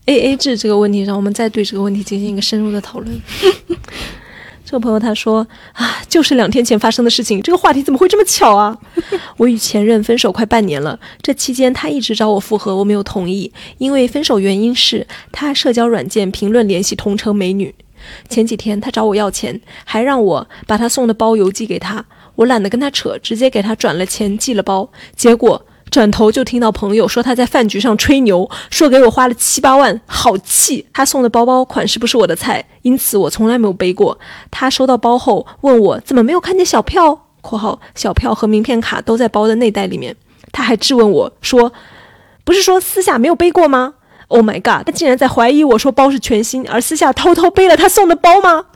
Speaker 2: A A 制这个问题上，我们再对这个问题进行一个深入的讨论。这个朋友他说啊，就是两天前发生的事情，这个话题怎么会这么巧啊？我与前任分手快半年了，这期间他一直找我复合，我没有同意，因为分手原因是他社交软件评论联系同城美女。前几天他找我要钱，还让我把他送的包邮寄给他，我懒得跟他扯，直接给他转了钱寄了包，结果。转头就听到朋友说他在饭局上吹牛，说给我花了七八万，好气！他送的包包款式不是我的菜，因此我从来没有背过。他收到包后问我怎么没有看见小票（括号小票和名片卡都在包的内袋里面），他还质问我说：“不是说私下没有背过吗？”Oh my god！他竟然在怀疑我说包是全新，而私下偷偷背了他送的包吗？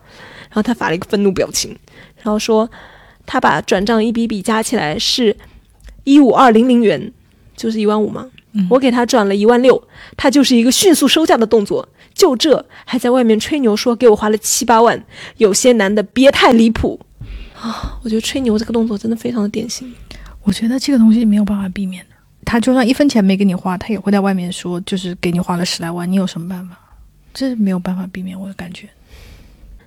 Speaker 2: 然后他发了一个愤怒表情，然后说他把转账一笔笔加起来是。一五二零零元，就是一万五嘛。
Speaker 1: 嗯
Speaker 2: 我给他转了一万六，他就是一个迅速收价的动作。就这，还在外面吹牛说给我花了七八万。有些男的别太离谱啊！我觉得吹牛这个动作真的非常的典型。
Speaker 1: 我觉得这个东西没有办法避免的。他就算一分钱没给你花，他也会在外面说，就是给你花了十来万，你有什么办法？这是没有办法避免，我的感觉。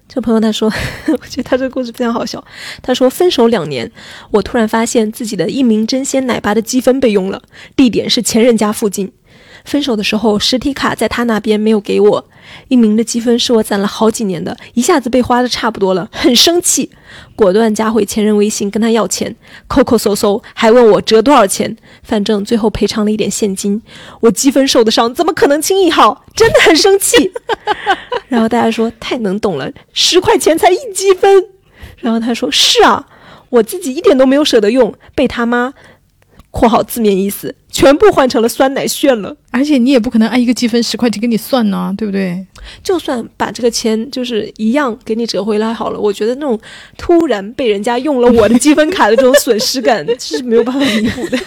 Speaker 2: 这朋友他说，我觉得他这个故事非常好笑。他说，分手两年，我突然发现自己的一名真鲜奶爸的积分被用了，地点是前任家附近。分手的时候，实体卡在他那边没有给我，一名的积分是我攒了好几年的，一下子被花的差不多了，很生气，果断加回前任微信跟他要钱，抠抠搜搜，还问我折多少钱，反正最后赔偿了一点现金。我积分受的伤怎么可能轻易好？真的很生气。然后大家说太能懂了，十块钱才一积分。然后他说是啊，我自己一点都没有舍得用，被他妈（括号字面意思）全部换成了酸奶炫了。
Speaker 1: 而且你也不可能按一个积分十块钱给你算呢、对不对？
Speaker 2: 就算把这个钱就是一样给你折回来好了，我觉得那种突然被人家用了我的积分卡的这种损失感 是没有办法弥补的。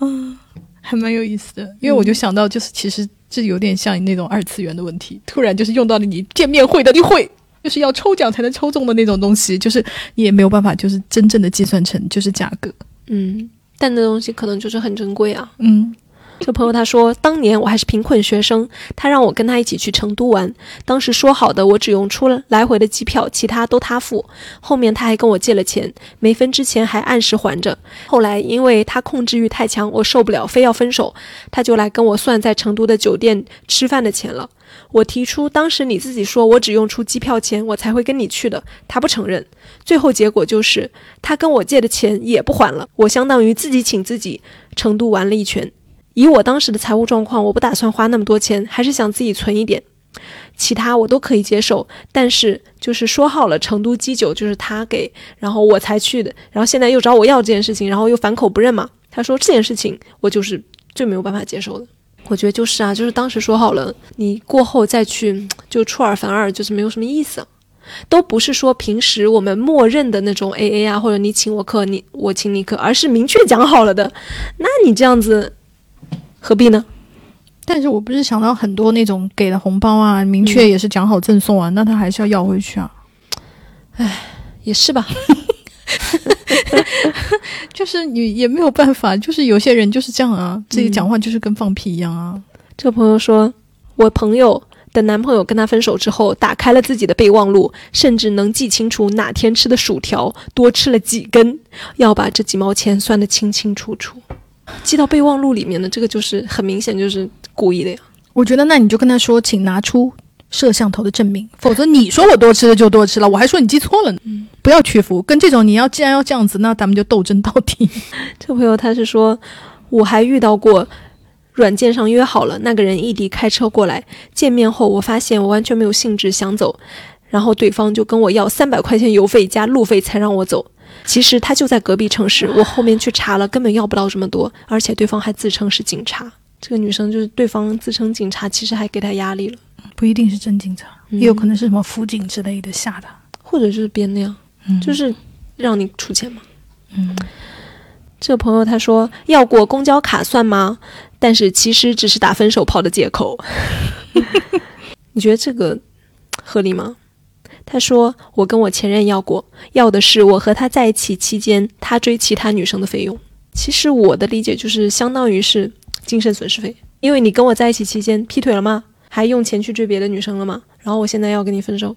Speaker 1: 嗯 还蛮有意思的，因为我就想到，就是其实这有点像那种二次元的问题，突然就是用到了你见面会的你会。就是要抽奖才能抽中的那种东西，就是你也没有办法，就是真正的计算成就是价格。
Speaker 2: 嗯，但那东西可能就是很珍贵啊。
Speaker 1: 嗯，
Speaker 2: 这朋友他说，当年我还是贫困学生，他让我跟他一起去成都玩。当时说好的，我只用出来回的机票，其他都他付。后面他还跟我借了钱，没分之前还按时还着。后来因为他控制欲太强，我受不了，非要分手，他就来跟我算在成都的酒店吃饭的钱了。我提出当时你自己说我只用出机票钱，我才会跟你去的，他不承认。最后结果就是他跟我借的钱也不还了，我相当于自己请自己成都玩了一圈。以我当时的财务状况，我不打算花那么多钱，还是想自己存一点。其他我都可以接受，但是就是说好了，成都基酒就是他给，然后我才去的，然后现在又找我要这件事情，然后又反口不认嘛。他说这件事情我就是最没有办法接受的。我觉得就是啊，就是当时说好了，你过后再去就出尔反尔，就是没有什么意思。都不是说平时我们默认的那种 A A 啊，或者你请我客，你我请你客，而是明确讲好了的。那你这样子何必呢？
Speaker 1: 但是我不是想到很多那种给的红包啊，明确也是讲好赠送啊，那他还是要要回去啊。
Speaker 2: 唉也是吧，
Speaker 1: 就是你也没有办法，就是有些人就是这样啊，自己讲话就是跟放屁一样啊。
Speaker 2: 这个朋友说，我朋友的男朋友跟他分手之后，打开了自己的备忘录，甚至能记清楚哪天吃的薯条多吃了几根，要把这几毛钱算得清清楚楚，记到备忘录里面的这个就是很明显就是故意的呀。
Speaker 1: 我觉得那你就跟他说，请拿出摄像头的证明，否则你说我多吃了就多吃了，我还说你记错了呢。不要屈服，跟这种你要既然要这样子，那咱们就斗争到底。
Speaker 2: 这个朋友他是说，我还遇到过。软件上约好了，那个人异地开车过来，见面后我发现我完全没有兴致想走，然后对方就跟我要三百块钱油费加路费才让我走。其实他就在隔壁城市，我后面去查了，根本要不到这么多，而且对方还自称是警察。这个女生就是对方自称警察，其实还给她压力了，
Speaker 1: 不一定是真警察，
Speaker 2: 嗯
Speaker 1: 也有可能是什么辅警之类的吓他。
Speaker 2: 或者就是编的呀，
Speaker 1: 嗯
Speaker 2: 就是让你出钱嘛。
Speaker 1: 嗯，
Speaker 2: 这个朋友他说要过公交卡算吗？但是其实只是打分手炮的借口。你觉得这个合理吗？他说我跟我前任要过，要的是我和他在一起期间他追其他女生的费用。其实我的理解就是相当于是精神损失费，因为你跟我在一起期间劈腿了吗？还用钱去追别的女生了吗？然后我现在要跟你分手，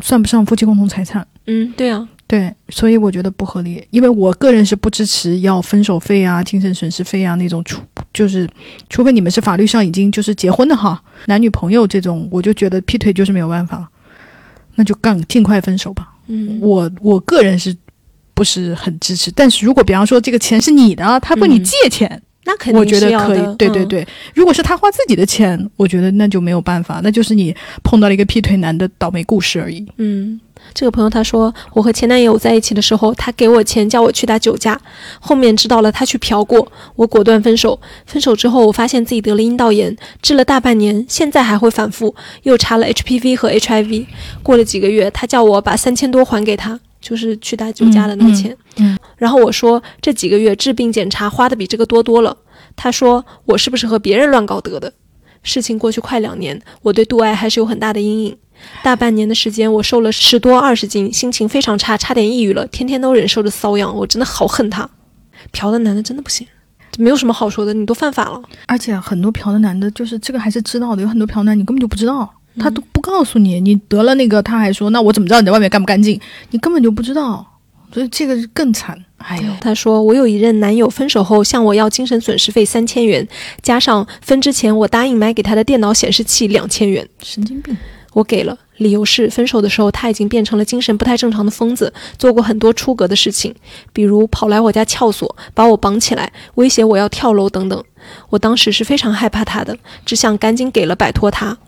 Speaker 1: 算不上夫妻共同财产。
Speaker 2: 嗯，对啊，
Speaker 1: 对，所以我觉得不合理，因为我个人是不支持要分手费啊、精神损失费啊那种，除就是除非你们是法律上已经就是结婚的哈，男女朋友这种，我就觉得劈腿就是没有办法，那就干尽快分手吧。
Speaker 2: 嗯，
Speaker 1: 我我个人是不是很支持，但是如果比方说这个钱是你的，他问你
Speaker 2: 嗯
Speaker 1: 借钱，
Speaker 2: 那肯定
Speaker 1: 我觉得可以
Speaker 2: 是要的。嗯，
Speaker 1: 对对对，如果是他花自己的钱，我觉得那就没有办法，那就是你碰到了一个劈腿男的倒霉故事而已。
Speaker 2: 嗯，这个朋友他说，我和前男友在一起的时候，他给我钱叫我去打酒驾，后面知道了他去嫖过，我果断分手。分手之后，我发现自己得了阴道炎，治了大半年，现在还会反复，又查了 HPV 和 HIV。过了几个月，他叫我把三千多还给他，就是去打酒驾的那个钱。
Speaker 1: 嗯嗯
Speaker 2: 然后我说这几个月治病检查花的比这个多多了。他说我是不是和别人乱搞得的？事情过去快两年，我对杜爱还是有很大的阴影。大半年的时间，我瘦了十多二十斤，心情非常差，差点抑郁了，天天都忍受着瘙痒，我真的好恨他。嫖的男的真的不行，没有什么好说的，你都犯法了。
Speaker 1: 而且很多嫖的男的，就是这个还是知道的，有很多嫖男你根本就不知道，他
Speaker 2: 嗯
Speaker 1: 都不告诉你，你得了那个，他还说那我怎么知道你在外面干不干净？你根本就不知道，所以这个更惨。哎呦，
Speaker 2: 他说：“我有一任男友分手后向我要精神损失费三千元，加上分之前我答应买给他的电脑显示器两千元，
Speaker 1: 神经病！
Speaker 2: 我给了。理由是分手的时候他已经变成了精神不太正常的疯子，做过很多出格的事情，比如跑来我家撬锁，把我绑起来，威胁我要跳楼等等。我当时是非常害怕他的，只想赶紧给了摆脱他。”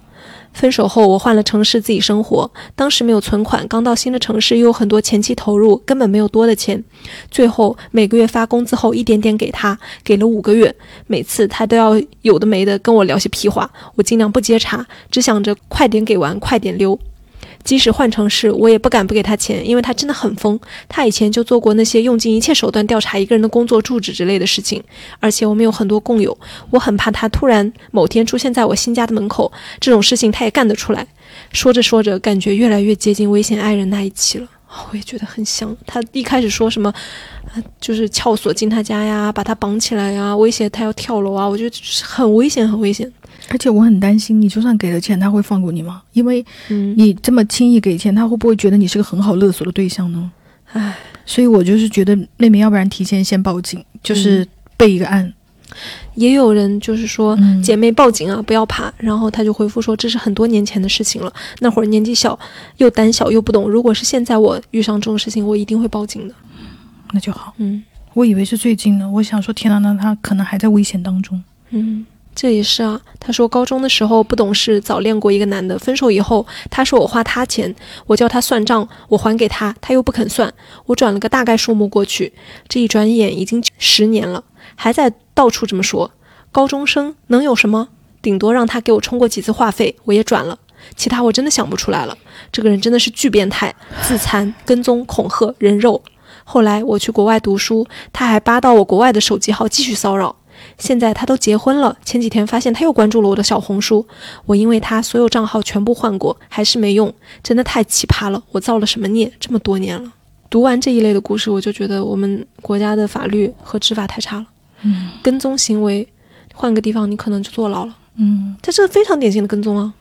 Speaker 2: 分手后，我换了城市自己生活。当时没有存款，刚到新的城市，又有很多前期投入，根本没有多的钱。最后每个月发工资后，一点点给他，给了五个月。每次他都要有的没的跟我聊些屁话，我尽量不接茬，只想着快点给完，快点溜。即使换城市，我也不敢不给他钱，因为他真的很疯。他以前就做过那些用尽一切手段调查一个人的工作、住址之类的事情，而且我们有很多共友，我很怕他突然某天出现在我新家的门口，这种事情他也干得出来。说着说着，感觉越来越接近危险爱人那一期了。我也觉得很像。他一开始说什么，就是撬锁进他家呀，把他绑起来呀，威胁他要跳楼啊，我觉得很危险，很危险。
Speaker 1: 而且我很担心，你就算给了钱，他会放过你吗？因为
Speaker 2: 嗯，
Speaker 1: 你这么轻易给钱，他会不会觉得你是个很好勒索的对象呢？
Speaker 2: 唉，
Speaker 1: 所以我就是觉得妹妹，要不然提前先报警，就是备一个案。
Speaker 2: 也有人就是说。
Speaker 1: 嗯
Speaker 2: 姐妹报警啊，不要怕。然后他就回复说，这是很多年前的事情了。那会儿年纪小，又胆小又不懂。如果是现在我遇上这种事情，我一定会报警的。
Speaker 1: 那就好。
Speaker 2: 嗯
Speaker 1: 我以为是最近的，我想说，天呐，那他可能还在危险当中。
Speaker 2: 嗯，这也是啊。他说高中的时候不懂事，早恋过一个男的，分手以后，他说我花他钱，我叫他算账，我还给他，他又不肯算，我转了个大概数目过去，这一转眼已经十年了，还在到处这么说。高中生能有什么？顶多让他给我充过几次话费，我也转了。其他我真的想不出来了。这个人真的是巨变态，自残、跟踪、恐吓、人肉。后来我去国外读书，他还扒到我国外的手机号继续骚扰。现在他都结婚了，前几天发现他又关注了我的小红书，我因为他所有账号全部换过，还是没用，真的太奇葩了！我造了什么孽？这么多年了，读完这一类的故事，我就觉得我们国家的法律和执法太差了。
Speaker 1: 嗯
Speaker 2: 跟踪行为，换个地方你可能就坐牢了。
Speaker 1: 嗯，
Speaker 2: 这是非常典型的跟踪啊！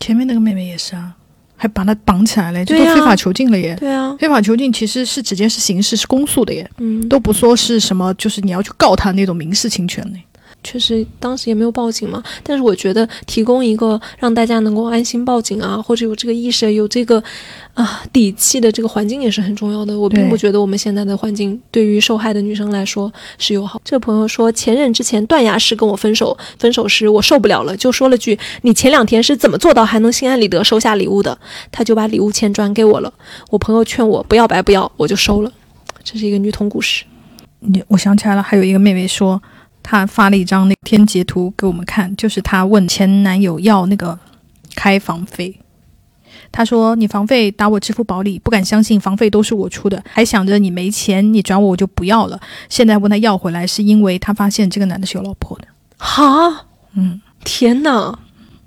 Speaker 1: 前面那个妹妹也是啊，还把他绑起来了，这都非法囚禁了耶。
Speaker 2: 对啊，
Speaker 1: 非法囚禁其实是直接是刑事是公诉的耶，
Speaker 2: 嗯，
Speaker 1: 都不说是什么，就是你要去告他那种民事侵权的。
Speaker 2: 确实当时也没有报警嘛，但是我觉得提供一个让大家能够安心报警啊，或者有这个意识、有这个啊底气的这个环境也是很重要的。我并不觉得我们现在的环境对于受害的女生来说是友好。这朋友说，前任之前断崖式跟我分手，分手时我受不了了，就说了句：“你前两天是怎么做到还能心安理得收下礼物的？”他就把礼物钱转给我了。我朋友劝我不要白不要，我就收了。这是一个女童故事。
Speaker 1: 你我想起来了，还有一个妹妹说，她发了一张那天截图给我们看，就是她问前男友要那个开房费。她说：“你房费打我支付宝里，不敢相信房费都是我出的，还想着你没钱，你转我我就不要了。现在问他要回来，是因为他发现这个男的是有老婆的。
Speaker 2: 哈，
Speaker 1: 嗯，
Speaker 2: 天哪！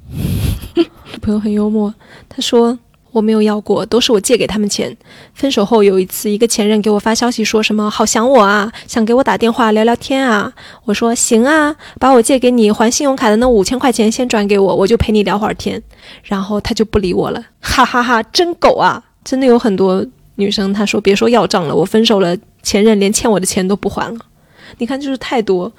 Speaker 2: 朋友很幽默，他说：“我没有要过，都是我借给他们钱。分手后有一次，一个前任给我发消息，说什么好想我啊，想给我打电话聊聊天啊。我说行啊，把我借给你还信用卡的那五千块钱先转给我，我就陪你聊会儿天。然后他就不理我了，哈哈哈，真狗啊！真的有很多女生，她说别说要账了，我分手了，前任连欠我的钱都不还了。你看，就是太多，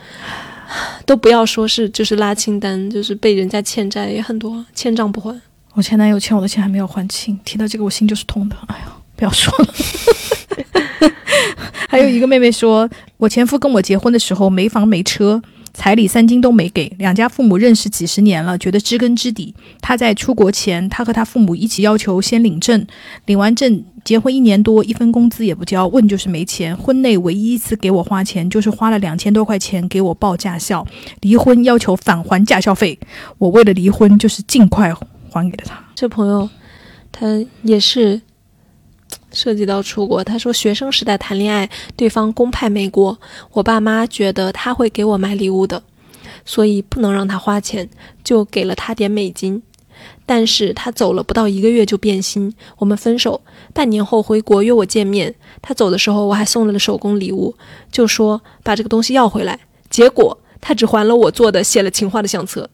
Speaker 2: 都不要说是就是拉清单，就是被人家欠债也很多，欠账不还。
Speaker 1: 我前男友欠我的钱还没有还清，提到这个我心就是痛的。哎呀，不要说了。还有一个妹妹说，我前夫跟我结婚的时候没房没车，彩礼三金都没给，两家父母认识几十年了，觉得知根知底。他在出国前，他和他父母一起要求先领证，领完证结婚一年多，一分工资也不交，问就是没钱。婚内唯一一次给我花钱，就是花了两千多块钱给我报驾校，离婚要求返还驾校费，我为了离婚就是尽快。还给了他。
Speaker 2: 这朋友，他也是涉及到出国。他说，学生时代谈恋爱，对方公派美国，我爸妈觉得他会给我买礼物的，所以不能让他花钱，就给了他点美金。但是他走了不到一个月就变心，我们分手。半年后回国约我见面，他走的时候我还送了个手工礼物，就说把这个东西要回来。结果他只还了我做的写了情话的相册。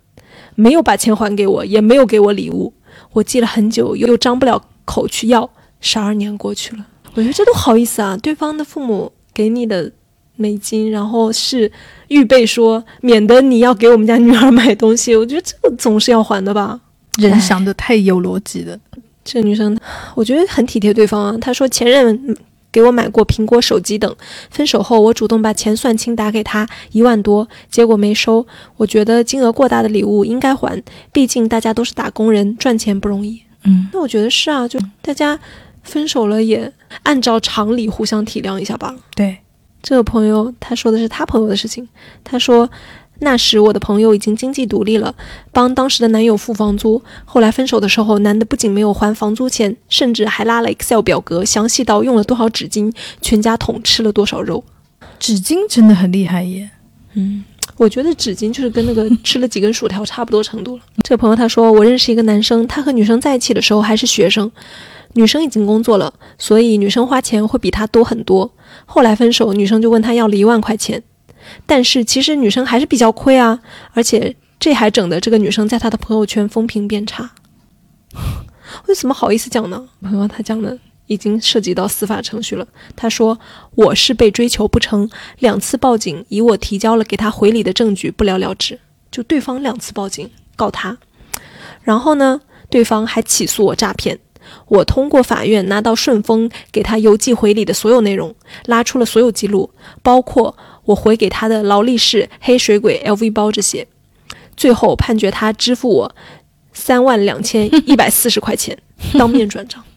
Speaker 2: 没有把钱还给我，也没有给我礼物。我记了很久，又张不了口去要。十二年过去了，我觉得这都好意思啊！对方的父母给你的美金，然后是预备说，免得你要给我们家女儿买东西。我觉得这个总是要还的吧？
Speaker 1: 人想的太有逻辑了。
Speaker 2: 这女生，我觉得很体贴对方啊。她说前任。给我买过苹果手机等，分手后我主动把钱算清打给他一万多，结果没收。我觉得金额过大的礼物应该还，毕竟大家都是打工人，赚钱不容易。
Speaker 1: 嗯，
Speaker 2: 那我觉得是啊，就大家分手了也按照常理互相体谅一下吧。
Speaker 1: 对，
Speaker 2: 这个朋友他说的是他朋友的事情，他说。那时我的朋友已经经济独立了，帮当时的男友付房租。后来分手的时候，男的不仅没有还房租钱，甚至还拉了 Excel 表格，详细到用了多少纸巾，全家桶吃了多少肉。
Speaker 1: 纸巾真的很厉害耶。
Speaker 2: 嗯，我觉得纸巾就是跟那个吃了几根薯条差不多程度了。这个朋友他说，我认识一个男生，他和女生在一起的时候还是学生，女生已经工作了，所以女生花钱会比他多很多。后来分手，女生就问他要了一万块钱。但是其实女生还是比较亏啊，而且这还整的这个女生在她的朋友圈风评变差，为什么好意思讲呢？朋友他讲的已经涉及到司法程序了。他说我是被追求不成，两次报警，以我提交了给他回礼的证据不了了之，就对方两次报警告他，然后呢，对方还起诉我诈骗。我通过法院拿到顺丰给他邮寄回礼的所有内容，拉出了所有记录，包括。我回给他的劳力士、黑水鬼、LV 包这些，最后判决他支付我三万两千一百四十块钱，当面转账。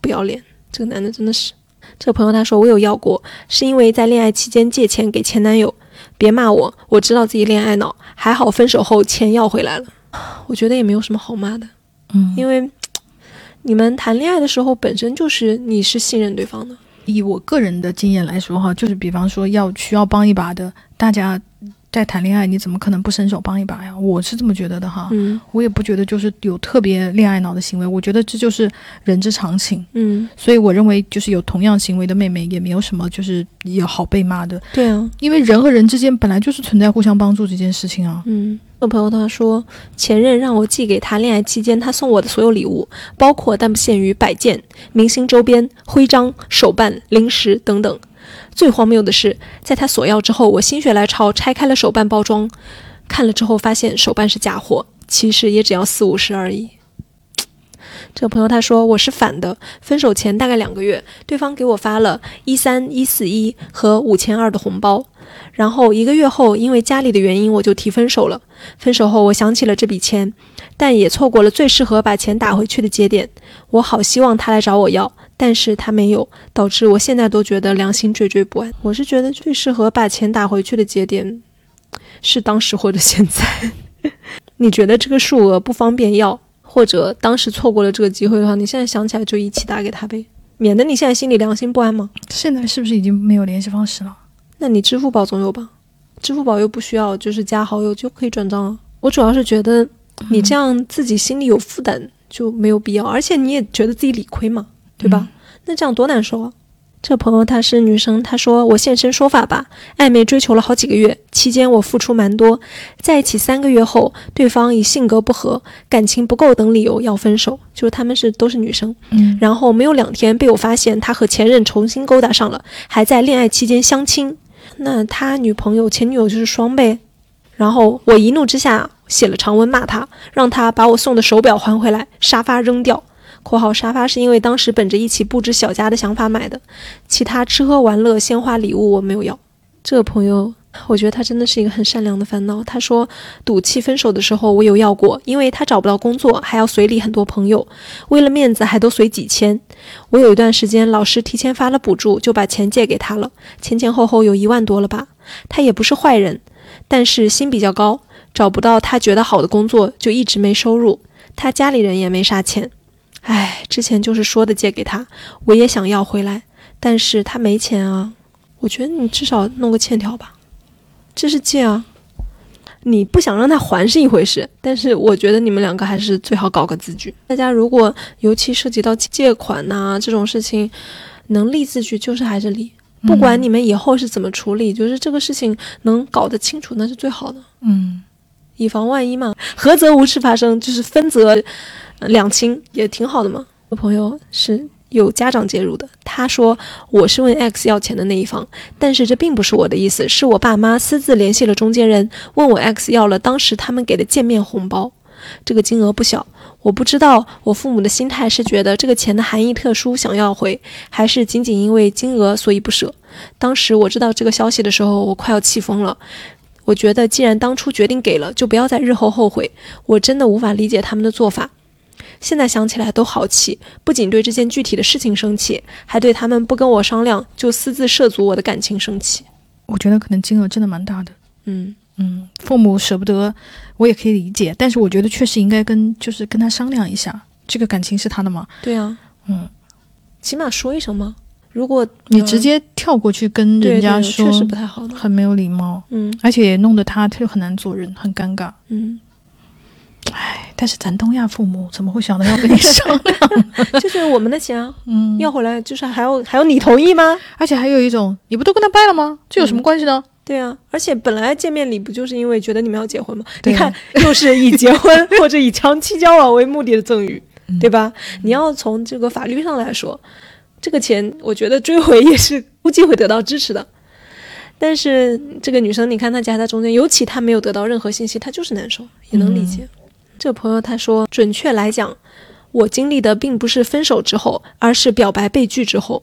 Speaker 2: 不要脸，这个男的真的是。这个朋友他说我有要过，是因为在恋爱期间借钱给前男友。别骂我，我知道自己恋爱脑，还好分手后钱要回来了。我觉得也没有什么好骂的，
Speaker 1: 嗯，
Speaker 2: 因为你们谈恋爱的时候本身就是你是信任对方的。
Speaker 1: 以我个人的经验来说，哈，就是比方说要需要帮一把的，大家在谈恋爱，你怎么可能不伸手帮一把呀？我是这么觉得的，哈，
Speaker 2: 嗯，
Speaker 1: 我也不觉得就是有特别恋爱脑的行为，我觉得这就是人之常情，
Speaker 2: 嗯，
Speaker 1: 所以我认为就是有同样行为的妹妹也没有什么就是也好被骂的，
Speaker 2: 对啊，
Speaker 1: 因为人和人之间本来就是存在互相帮助这件事情啊，
Speaker 2: 嗯。我朋友他说，前任让我寄给他恋爱期间他送我的所有礼物，包括但不限于摆件、明星周边、徽章、手办、零食等等。最荒谬的是，在他索要之后，我心血来潮拆开了手办包装，看了之后发现手办是假货，其实也只要四五十而已。这个朋友他说我是反的，分手前大概两个月，对方给我发了一三一四一和五千二的红包。然后一个月后，因为家里的原因，我就提分手了。分手后，我想起了这笔钱，但也错过了最适合把钱打回去的节点。我好希望他来找我要，但是他没有，导致我现在都觉得良心惴惴不安。我是觉得最适合把钱打回去的节点，是当时或者现在。你觉得这个数额不方便要，或者当时错过了这个机会的话，你现在想起来就一起打给他呗，免得你现在心里良心不安吗？
Speaker 1: 现在是不是已经没有联系方式了？
Speaker 2: 那你支付宝总有吧？支付宝又不需要，就是加好友就可以转账了。我主要是觉得你这样自己心里有负担就没有必要，而且你也觉得自己理亏嘛，对吧？那这样多难受啊！这朋友她是女生，她说我现身说法吧，暧昧追求了好几个月，期间我付出蛮多，在一起三个月后，对方以性格不合、感情不够等理由要分手，就是他们是都是女生，
Speaker 1: 嗯，
Speaker 2: 然后没有两天被我发现他和前任重新勾搭上了，还在恋爱期间相亲，那他女朋友前女友就是双倍，然后我一怒之下写了长文骂他，让他把我送的手表还回来，沙发扔掉。括号沙发是因为当时本着一起布置小家的想法买的，其他吃喝玩乐、鲜花礼物我没有要。这个朋友，我觉得他真的是一个很善良的烦恼。他说赌气分手的时候我有要过，因为他找不到工作，还要随礼很多朋友，为了面子还都随几千。我有一段时间老师提前发了补助，就把钱借给他了，前前后后有一万多了吧。他也不是坏人，但是心比较高，找不到他觉得好的工作就一直没收入，他家里人也没啥钱。唉，之前就是说的借给他，我也想要回来，但是他没钱啊。我觉得你至少弄个欠条吧，这是借啊。你不想让他还是一回事，但是我觉得你们两个还是最好搞个字据。大家如果尤其涉及到借款呐、这种事情，能立字据就是还是立，不管你们以后是怎么处理，就是这个事情能搞得清楚那是最好的，
Speaker 1: 嗯
Speaker 2: 以防万一嘛。合则无事发生，就是分则呃两清也挺好的嘛。我朋友是有家长介入的，他说我是问 X 要钱的那一方，但是这并不是我的意思，是我爸妈私自联系了中间人，问我 X 要了当时他们给的见面红包，这个金额不小。我不知道我父母的心态是觉得这个钱的含义特殊想要回，还是仅仅因为金额所以不舍。当时我知道这个消息的时候，我快要气疯了。我觉得既然当初决定给了，就不要在日后后悔。我真的无法理解他们的做法。现在想起来都好气，不仅对这件具体的事情生气，还对他们不跟我商量就私自涉足我的感情生气。
Speaker 1: 我觉得可能金额真的蛮大的。
Speaker 2: 嗯，
Speaker 1: 嗯，父母舍不得，我也可以理解，但是我觉得确实应该跟就是跟他商量一下，这个感情是他的嘛。
Speaker 2: 对啊，
Speaker 1: 嗯，
Speaker 2: 起码说一声嘛。如果
Speaker 1: 你直接跳过去跟人家说，
Speaker 2: 确实不太好的。
Speaker 1: 很没有礼貌，
Speaker 2: 嗯
Speaker 1: 而且也弄得他他就很难做人，很尴尬。
Speaker 2: 嗯，
Speaker 1: 唉，但是咱东亚父母怎么会想到要跟你商量？
Speaker 2: 就是我们的钱啊，
Speaker 1: 嗯，
Speaker 2: 要回来就是还要还要你同意吗？
Speaker 1: 而且还有一种，你不都跟他掰了吗？这有什么关系呢？
Speaker 2: 对啊，而且本来见面礼不就是因为觉得你们要结婚吗？
Speaker 1: 对
Speaker 2: 你看，又是以结婚或者以长期交往为目的的赠与，
Speaker 1: 嗯
Speaker 2: 对吧？你要从这个法律上来说，这个钱我觉得追回也是估计会得到支持的。但是这个女生，你看她夹在中间，尤其她没有得到任何信息，她就是难受，也能理解。这朋友他说，准确来讲，我经历的并不是分手之后，而是表白被拒之后。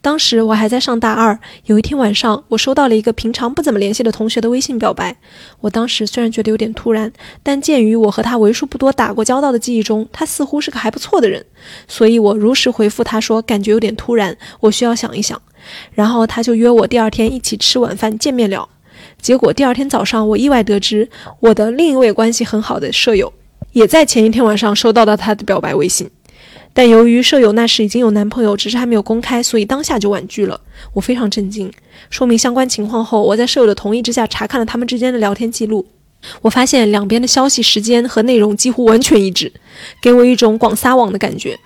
Speaker 2: 当时我还在上大二，有一天晚上，我收到了一个平常不怎么联系的同学的微信表白。我当时虽然觉得有点突然，但鉴于我和他为数不多打过交道的记忆中，他似乎是个还不错的人，所以我如实回复他说，感觉有点突然，我需要想一想。然后他就约我第二天一起吃晚饭见面了。结果第二天早上，我意外得知我的另一位关系很好的舍友，也在前一天晚上收到了他的表白微信。但由于舍友那时已经有男朋友，只是还没有公开，所以当下就婉拒了。我非常震惊。说明相关情况后，我在舍友的同意之下查看了他们之间的聊天记录。我发现两边的消息时间和内容几乎完全一致，给我一种广撒网的感觉。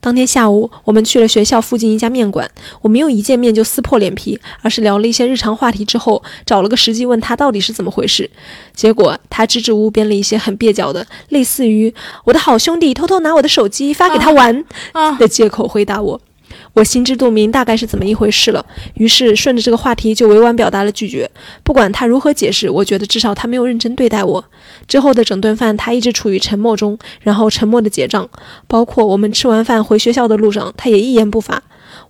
Speaker 2: 当天下午，我们去了学校附近一家面馆。我没有一见面就撕破脸皮，而是聊了一些日常话题之后，找了个时机问他到底是怎么回事。结果他支支吾吾编了一些很蹩脚的，类似于“我的好兄弟偷偷拿我的手机发给他玩”
Speaker 1: 啊
Speaker 2: 的借口回答我。我心知肚明大概是怎么一回事了，于是顺着这个话题就委婉表达了拒绝。不管他如何解释，我觉得至少他没有认真对待我。之后的整顿饭，他一直处于沉默中，然后沉默的结账。包括我们吃完饭回学校的路上，他也一言不发。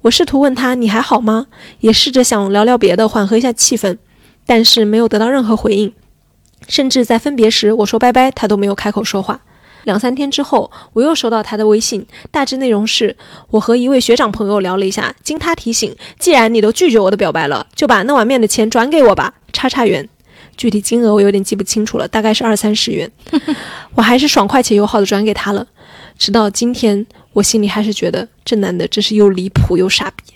Speaker 2: 我试图问他你还好吗，也试着想聊聊别的，缓和一下气氛，但是没有得到任何回应。甚至在分别时，我说拜拜，他都没有开口说话。两三天之后，我又收到他的微信，大致内容是：我和一位学长朋友聊了一下，经他提醒，既然你都拒绝我的表白了，就把那碗面的钱转给我吧，叉叉元。具体金额我有点记不清楚了，大概是二三十元。我还是爽快且友好的转给他了。直到今天，我心里还是觉得这男的真是又离谱又傻逼。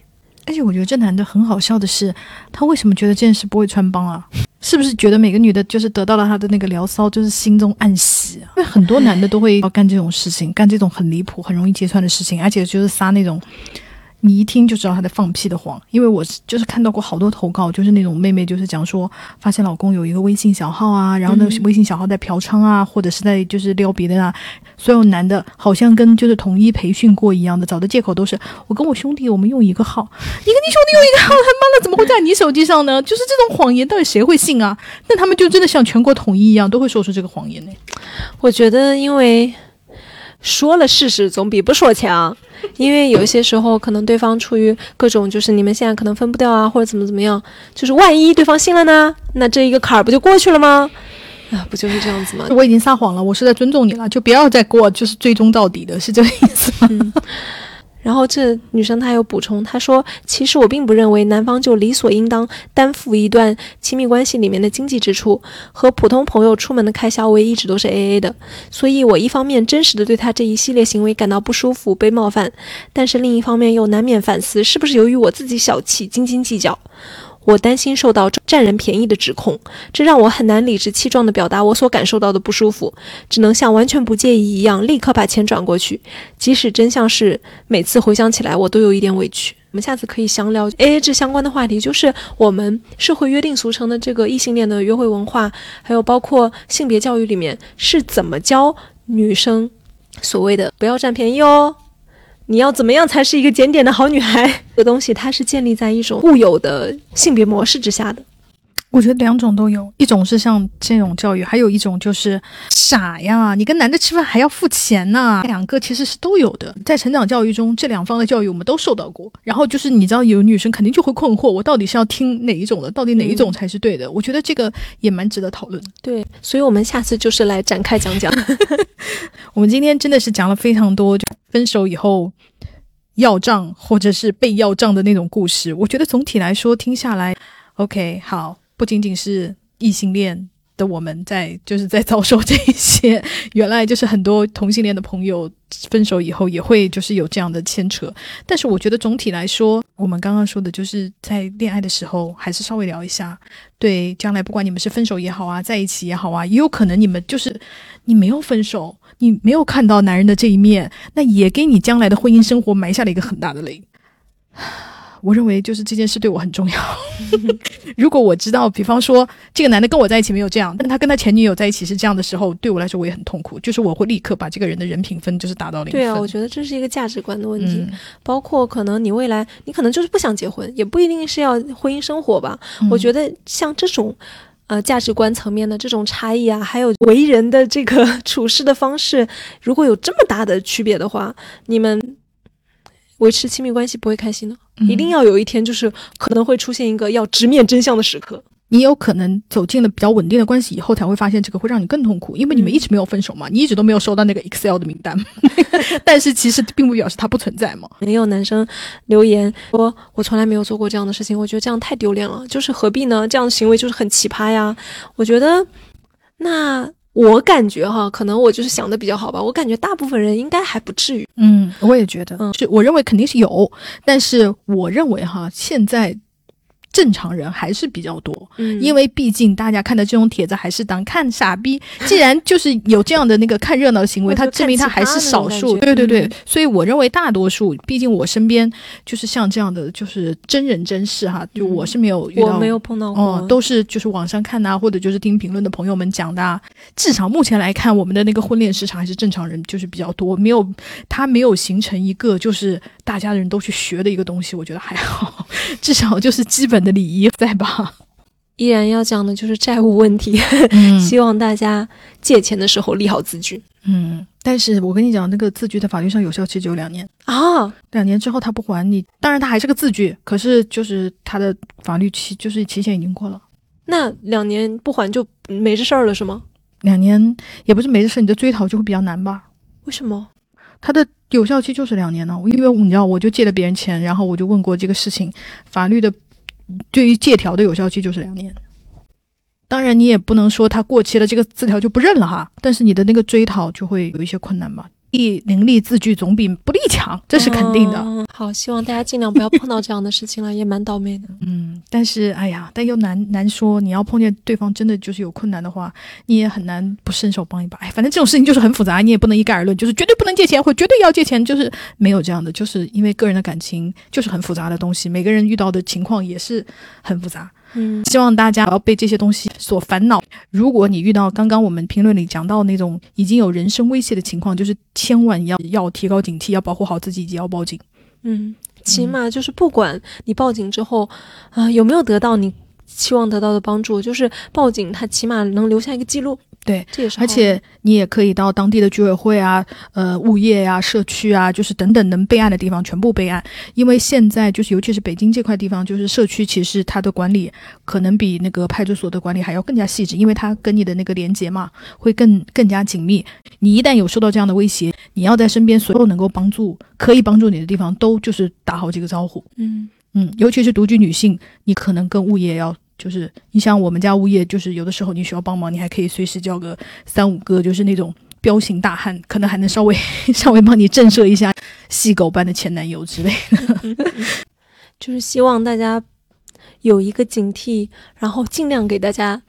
Speaker 1: 而且我觉得这男的很好笑的是，他为什么觉得这件事不会穿帮啊？是不是觉得每个女的就是得到了他的那个聊骚，就是心中暗喜？因为很多男的都会要干这种事情，干这种很离谱、很容易揭穿的事情，而且就是撒那种。你一听就知道他在放屁的谎，因为我就是看到过好多投稿，就是那种妹妹就是讲说发现老公有一个微信小号啊，然后那个微信小号在嫖娼啊，或者是在就是撩别的啊，所有男的好像跟就是统一培训过一样的，找的借口都是我跟我兄弟我们用一个号，你跟你兄弟用一个号，他妈的怎么会在你手机上呢？就是这种谎言到底谁会信啊？那他们就真的像全国统一一样，都会说出这个谎言呢？
Speaker 2: 我觉得因为。说了试试总比不说强，因为有些时候可能对方出于各种就是你们现在可能分不掉啊，或者怎么怎么样，就是万一对方信了呢，那这一个坎儿不就过去了吗？啊，不就是这样子吗？
Speaker 1: 我已经撒谎了，我是在尊重你了，就不要再过就是追踪到底的，是这个意思吗？
Speaker 2: 然后这女生她有补充，她说：“其实我并不认为男方就理所应当担负一段亲密关系里面的经济支出和普通朋友出门的开销，我也一直都是 A A 的。所以，我一方面真实的对他这一系列行为感到不舒服、被冒犯，但是另一方面又难免反思，是不是由于我自己小气、斤斤计较。”我担心受到占人便宜的指控，这让我很难理直气壮地表达我所感受到的不舒服，只能像完全不介意一样，立刻把钱转过去。即使真相是每次回想起来，我都有一点委屈。我们下次可以详聊 AA 制相关的话题，就是我们社会约定俗成的这个异性恋的约会文化，还有包括性别教育里面是怎么教女生所谓的不要占便宜哦。你要怎么样才是一个检点的好女孩？这个东西它是建立在一种固有的性别模式之下的。
Speaker 1: 我觉得两种都有，一种是像这种教育，还有一种就是傻呀，你跟男的吃饭还要付钱呢。两个其实是都有的，在成长教育中，这两方的教育我们都受到过。然后就是你知道，有女生肯定就会困惑，我到底是要听哪一种的？到底哪一种才是对的？我觉得这个也蛮值得讨论。
Speaker 2: 对，所以我们下次就是来展开讲讲。
Speaker 1: 我们今天真的是讲了非常多，就分手以后要账或者是被要账的那种故事。我觉得总体来说听下来，OK，好。不仅仅是异性恋的我们在，就是在遭受这一些，原来就是很多同性恋的朋友分手以后也会就是有这样的牵扯。但是我觉得总体来说，我们刚刚说的就是在恋爱的时候，还是稍微聊一下，对将来不管你们是分手也好啊，在一起也好啊，也有可能你们就是你没有分手，你没有看到男人的这一面，那也给你将来的婚姻生活埋下了一个很大的雷。我认为就是这件事对我很重要。如果我知道，比方说这个男的跟我在一起没有这样，但他跟他前女友在一起是这样的时候，对我来说我也很痛苦。就是我会立刻把这个人的人品分就是打到零分。
Speaker 2: 对啊，我觉得这是一个价值观的问题。包括可能你未来你可能就是不想结婚，也不一定是要婚姻生活吧。我觉得像这种呃价值观层面的这种差异啊，还有为人的这个 处事的方式，如果有这么大的区别的话，你们。维持亲密关系不会开心的，一定要有一天就是可能会出现一个要直面真相的时刻。
Speaker 1: 你有可能走进了比较稳定的关系以后，才会发现这个会让你更痛苦，因为你们一直没有分手嘛，你一直都没有收到那个 Excel 的名单。但是其实并不表示它不存在嘛。
Speaker 2: 也有男生留言说：“我从来没有做过这样的事情，我觉得这样太丢脸了，就是何必呢？这样的行为就是很奇葩呀。”我觉得那。我感觉哈，可能我就是想的比较好吧。我感觉大部分人应该还不至于。
Speaker 1: 嗯，我也觉得，嗯，是我认为肯定是有，但是我认为哈，现在。正常人还是比较多，嗯，因为毕竟大家看的这种帖子还是当看傻逼。既然就是有这样的那个看热闹的行为，他证明他还是少数。对对对，所以我认为大多数，毕竟我身边就是像这样的，就是真人真事哈，就我是没有遇到，
Speaker 2: 我没有碰到过，
Speaker 1: 都是就是网上看呐，或者就是听评论的朋友们讲的。至少目前来看，我们的那个婚恋市场还是正常人就是比较多，没有他没有形成一个就是大家的人都去学的一个东西，我觉得还好，至少就是基本。的礼仪在吧？
Speaker 2: 依然要讲的就是债务问题，希望大家借钱的时候立好字据。
Speaker 1: 嗯，但是我跟你讲，那个字据在法律上有效期只有两年
Speaker 2: 啊，
Speaker 1: 两年之后他不还你，当然他还是个字据，可是就是他的法律期就是期限已经过了。
Speaker 2: 那两年不还就没这事儿了是吗？
Speaker 1: 两年也不是没这事，你的追讨就会比较难吧？
Speaker 2: 为什么？
Speaker 1: 他的有效期就是两年呢？因为你知道，我就借了别人钱，然后我就问过这个事情，法律的。对于借条的有效期就是两年，当然你也不能说他过期了，这个字条就不认了哈。但是你的那个追讨就会有一些困难吧。伶俐字句总比不利强，这是肯定的。
Speaker 2: 嗯好，希望大家尽量不要碰到这样的事情了，也蛮倒霉的。
Speaker 1: 嗯，但是哎呀，但又难难说。你要碰见对方真的就是有困难的话，你也很难不伸手帮一把。哎，反正这种事情就是很复杂，你也不能一概而论，就是绝对不能借钱或绝对要借钱，就是没有这样的。就是因为个人的感情就是很复杂的东西，每个人遇到的情况也是很复杂。
Speaker 2: 嗯
Speaker 1: 希望大家不要被这些东西所烦恼。如果你遇到刚刚我们评论里讲到那种已经有人身威胁的情况，就是千万要要提高警惕，要保护好自己，以及要报警。
Speaker 2: 嗯，起码就是不管你报警之后，啊、有没有得到你期望得到的帮助，就是报警，它起码能留下一个记录。
Speaker 1: 对，
Speaker 2: 这也是，
Speaker 1: 而且你也可以到当地的居委会啊、呃物业呀、社区啊，就是等等能备案的地方全部备案。因为现在就是尤其是北京这块地方，就是社区其实它的管理可能比那个派出所的管理还要更加细致，因为它跟你的那个连接嘛会更更加紧密。你一旦有受到这样的威胁，你要在身边所有能够帮助、可以帮助你的地方都就是打好这个招呼。
Speaker 2: 嗯
Speaker 1: 嗯，尤其是独居女性，你可能跟物业要就是，你像我们家物业，就是有的时候你需要帮忙，你还可以随时叫个三五个，就是那种彪形大汉，可能还能稍微 稍微帮你震慑一下细狗般的前男友之类的。
Speaker 2: 就是希望大家有一个警惕，然后尽量给大家。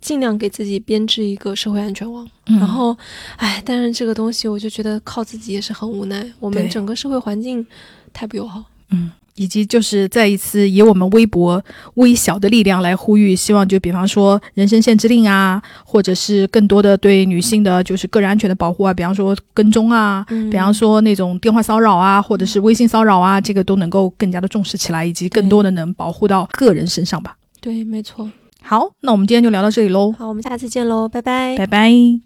Speaker 2: 尽量给自己编织一个社会安全网，
Speaker 1: 嗯
Speaker 2: 然后，哎，但是这个东西我就觉得靠自己也是很无奈。我们整个社会环境太不友好。
Speaker 1: 嗯，以及就是再一次以我们微博微小的力量来呼吁，希望就比方说人身限制令啊，或者是更多的对女性的就是个人安全的保护啊，比方说跟踪啊，
Speaker 2: 嗯
Speaker 1: 比方说那种电话骚扰啊，或者是微信骚扰啊，这个都能够更加的重视起来，以及更多的能保护到个人身上吧。
Speaker 2: 对，没错。
Speaker 1: 好，那我们今天就聊到这里喽，
Speaker 2: 好，我们下次见喽，拜拜。
Speaker 1: 拜拜。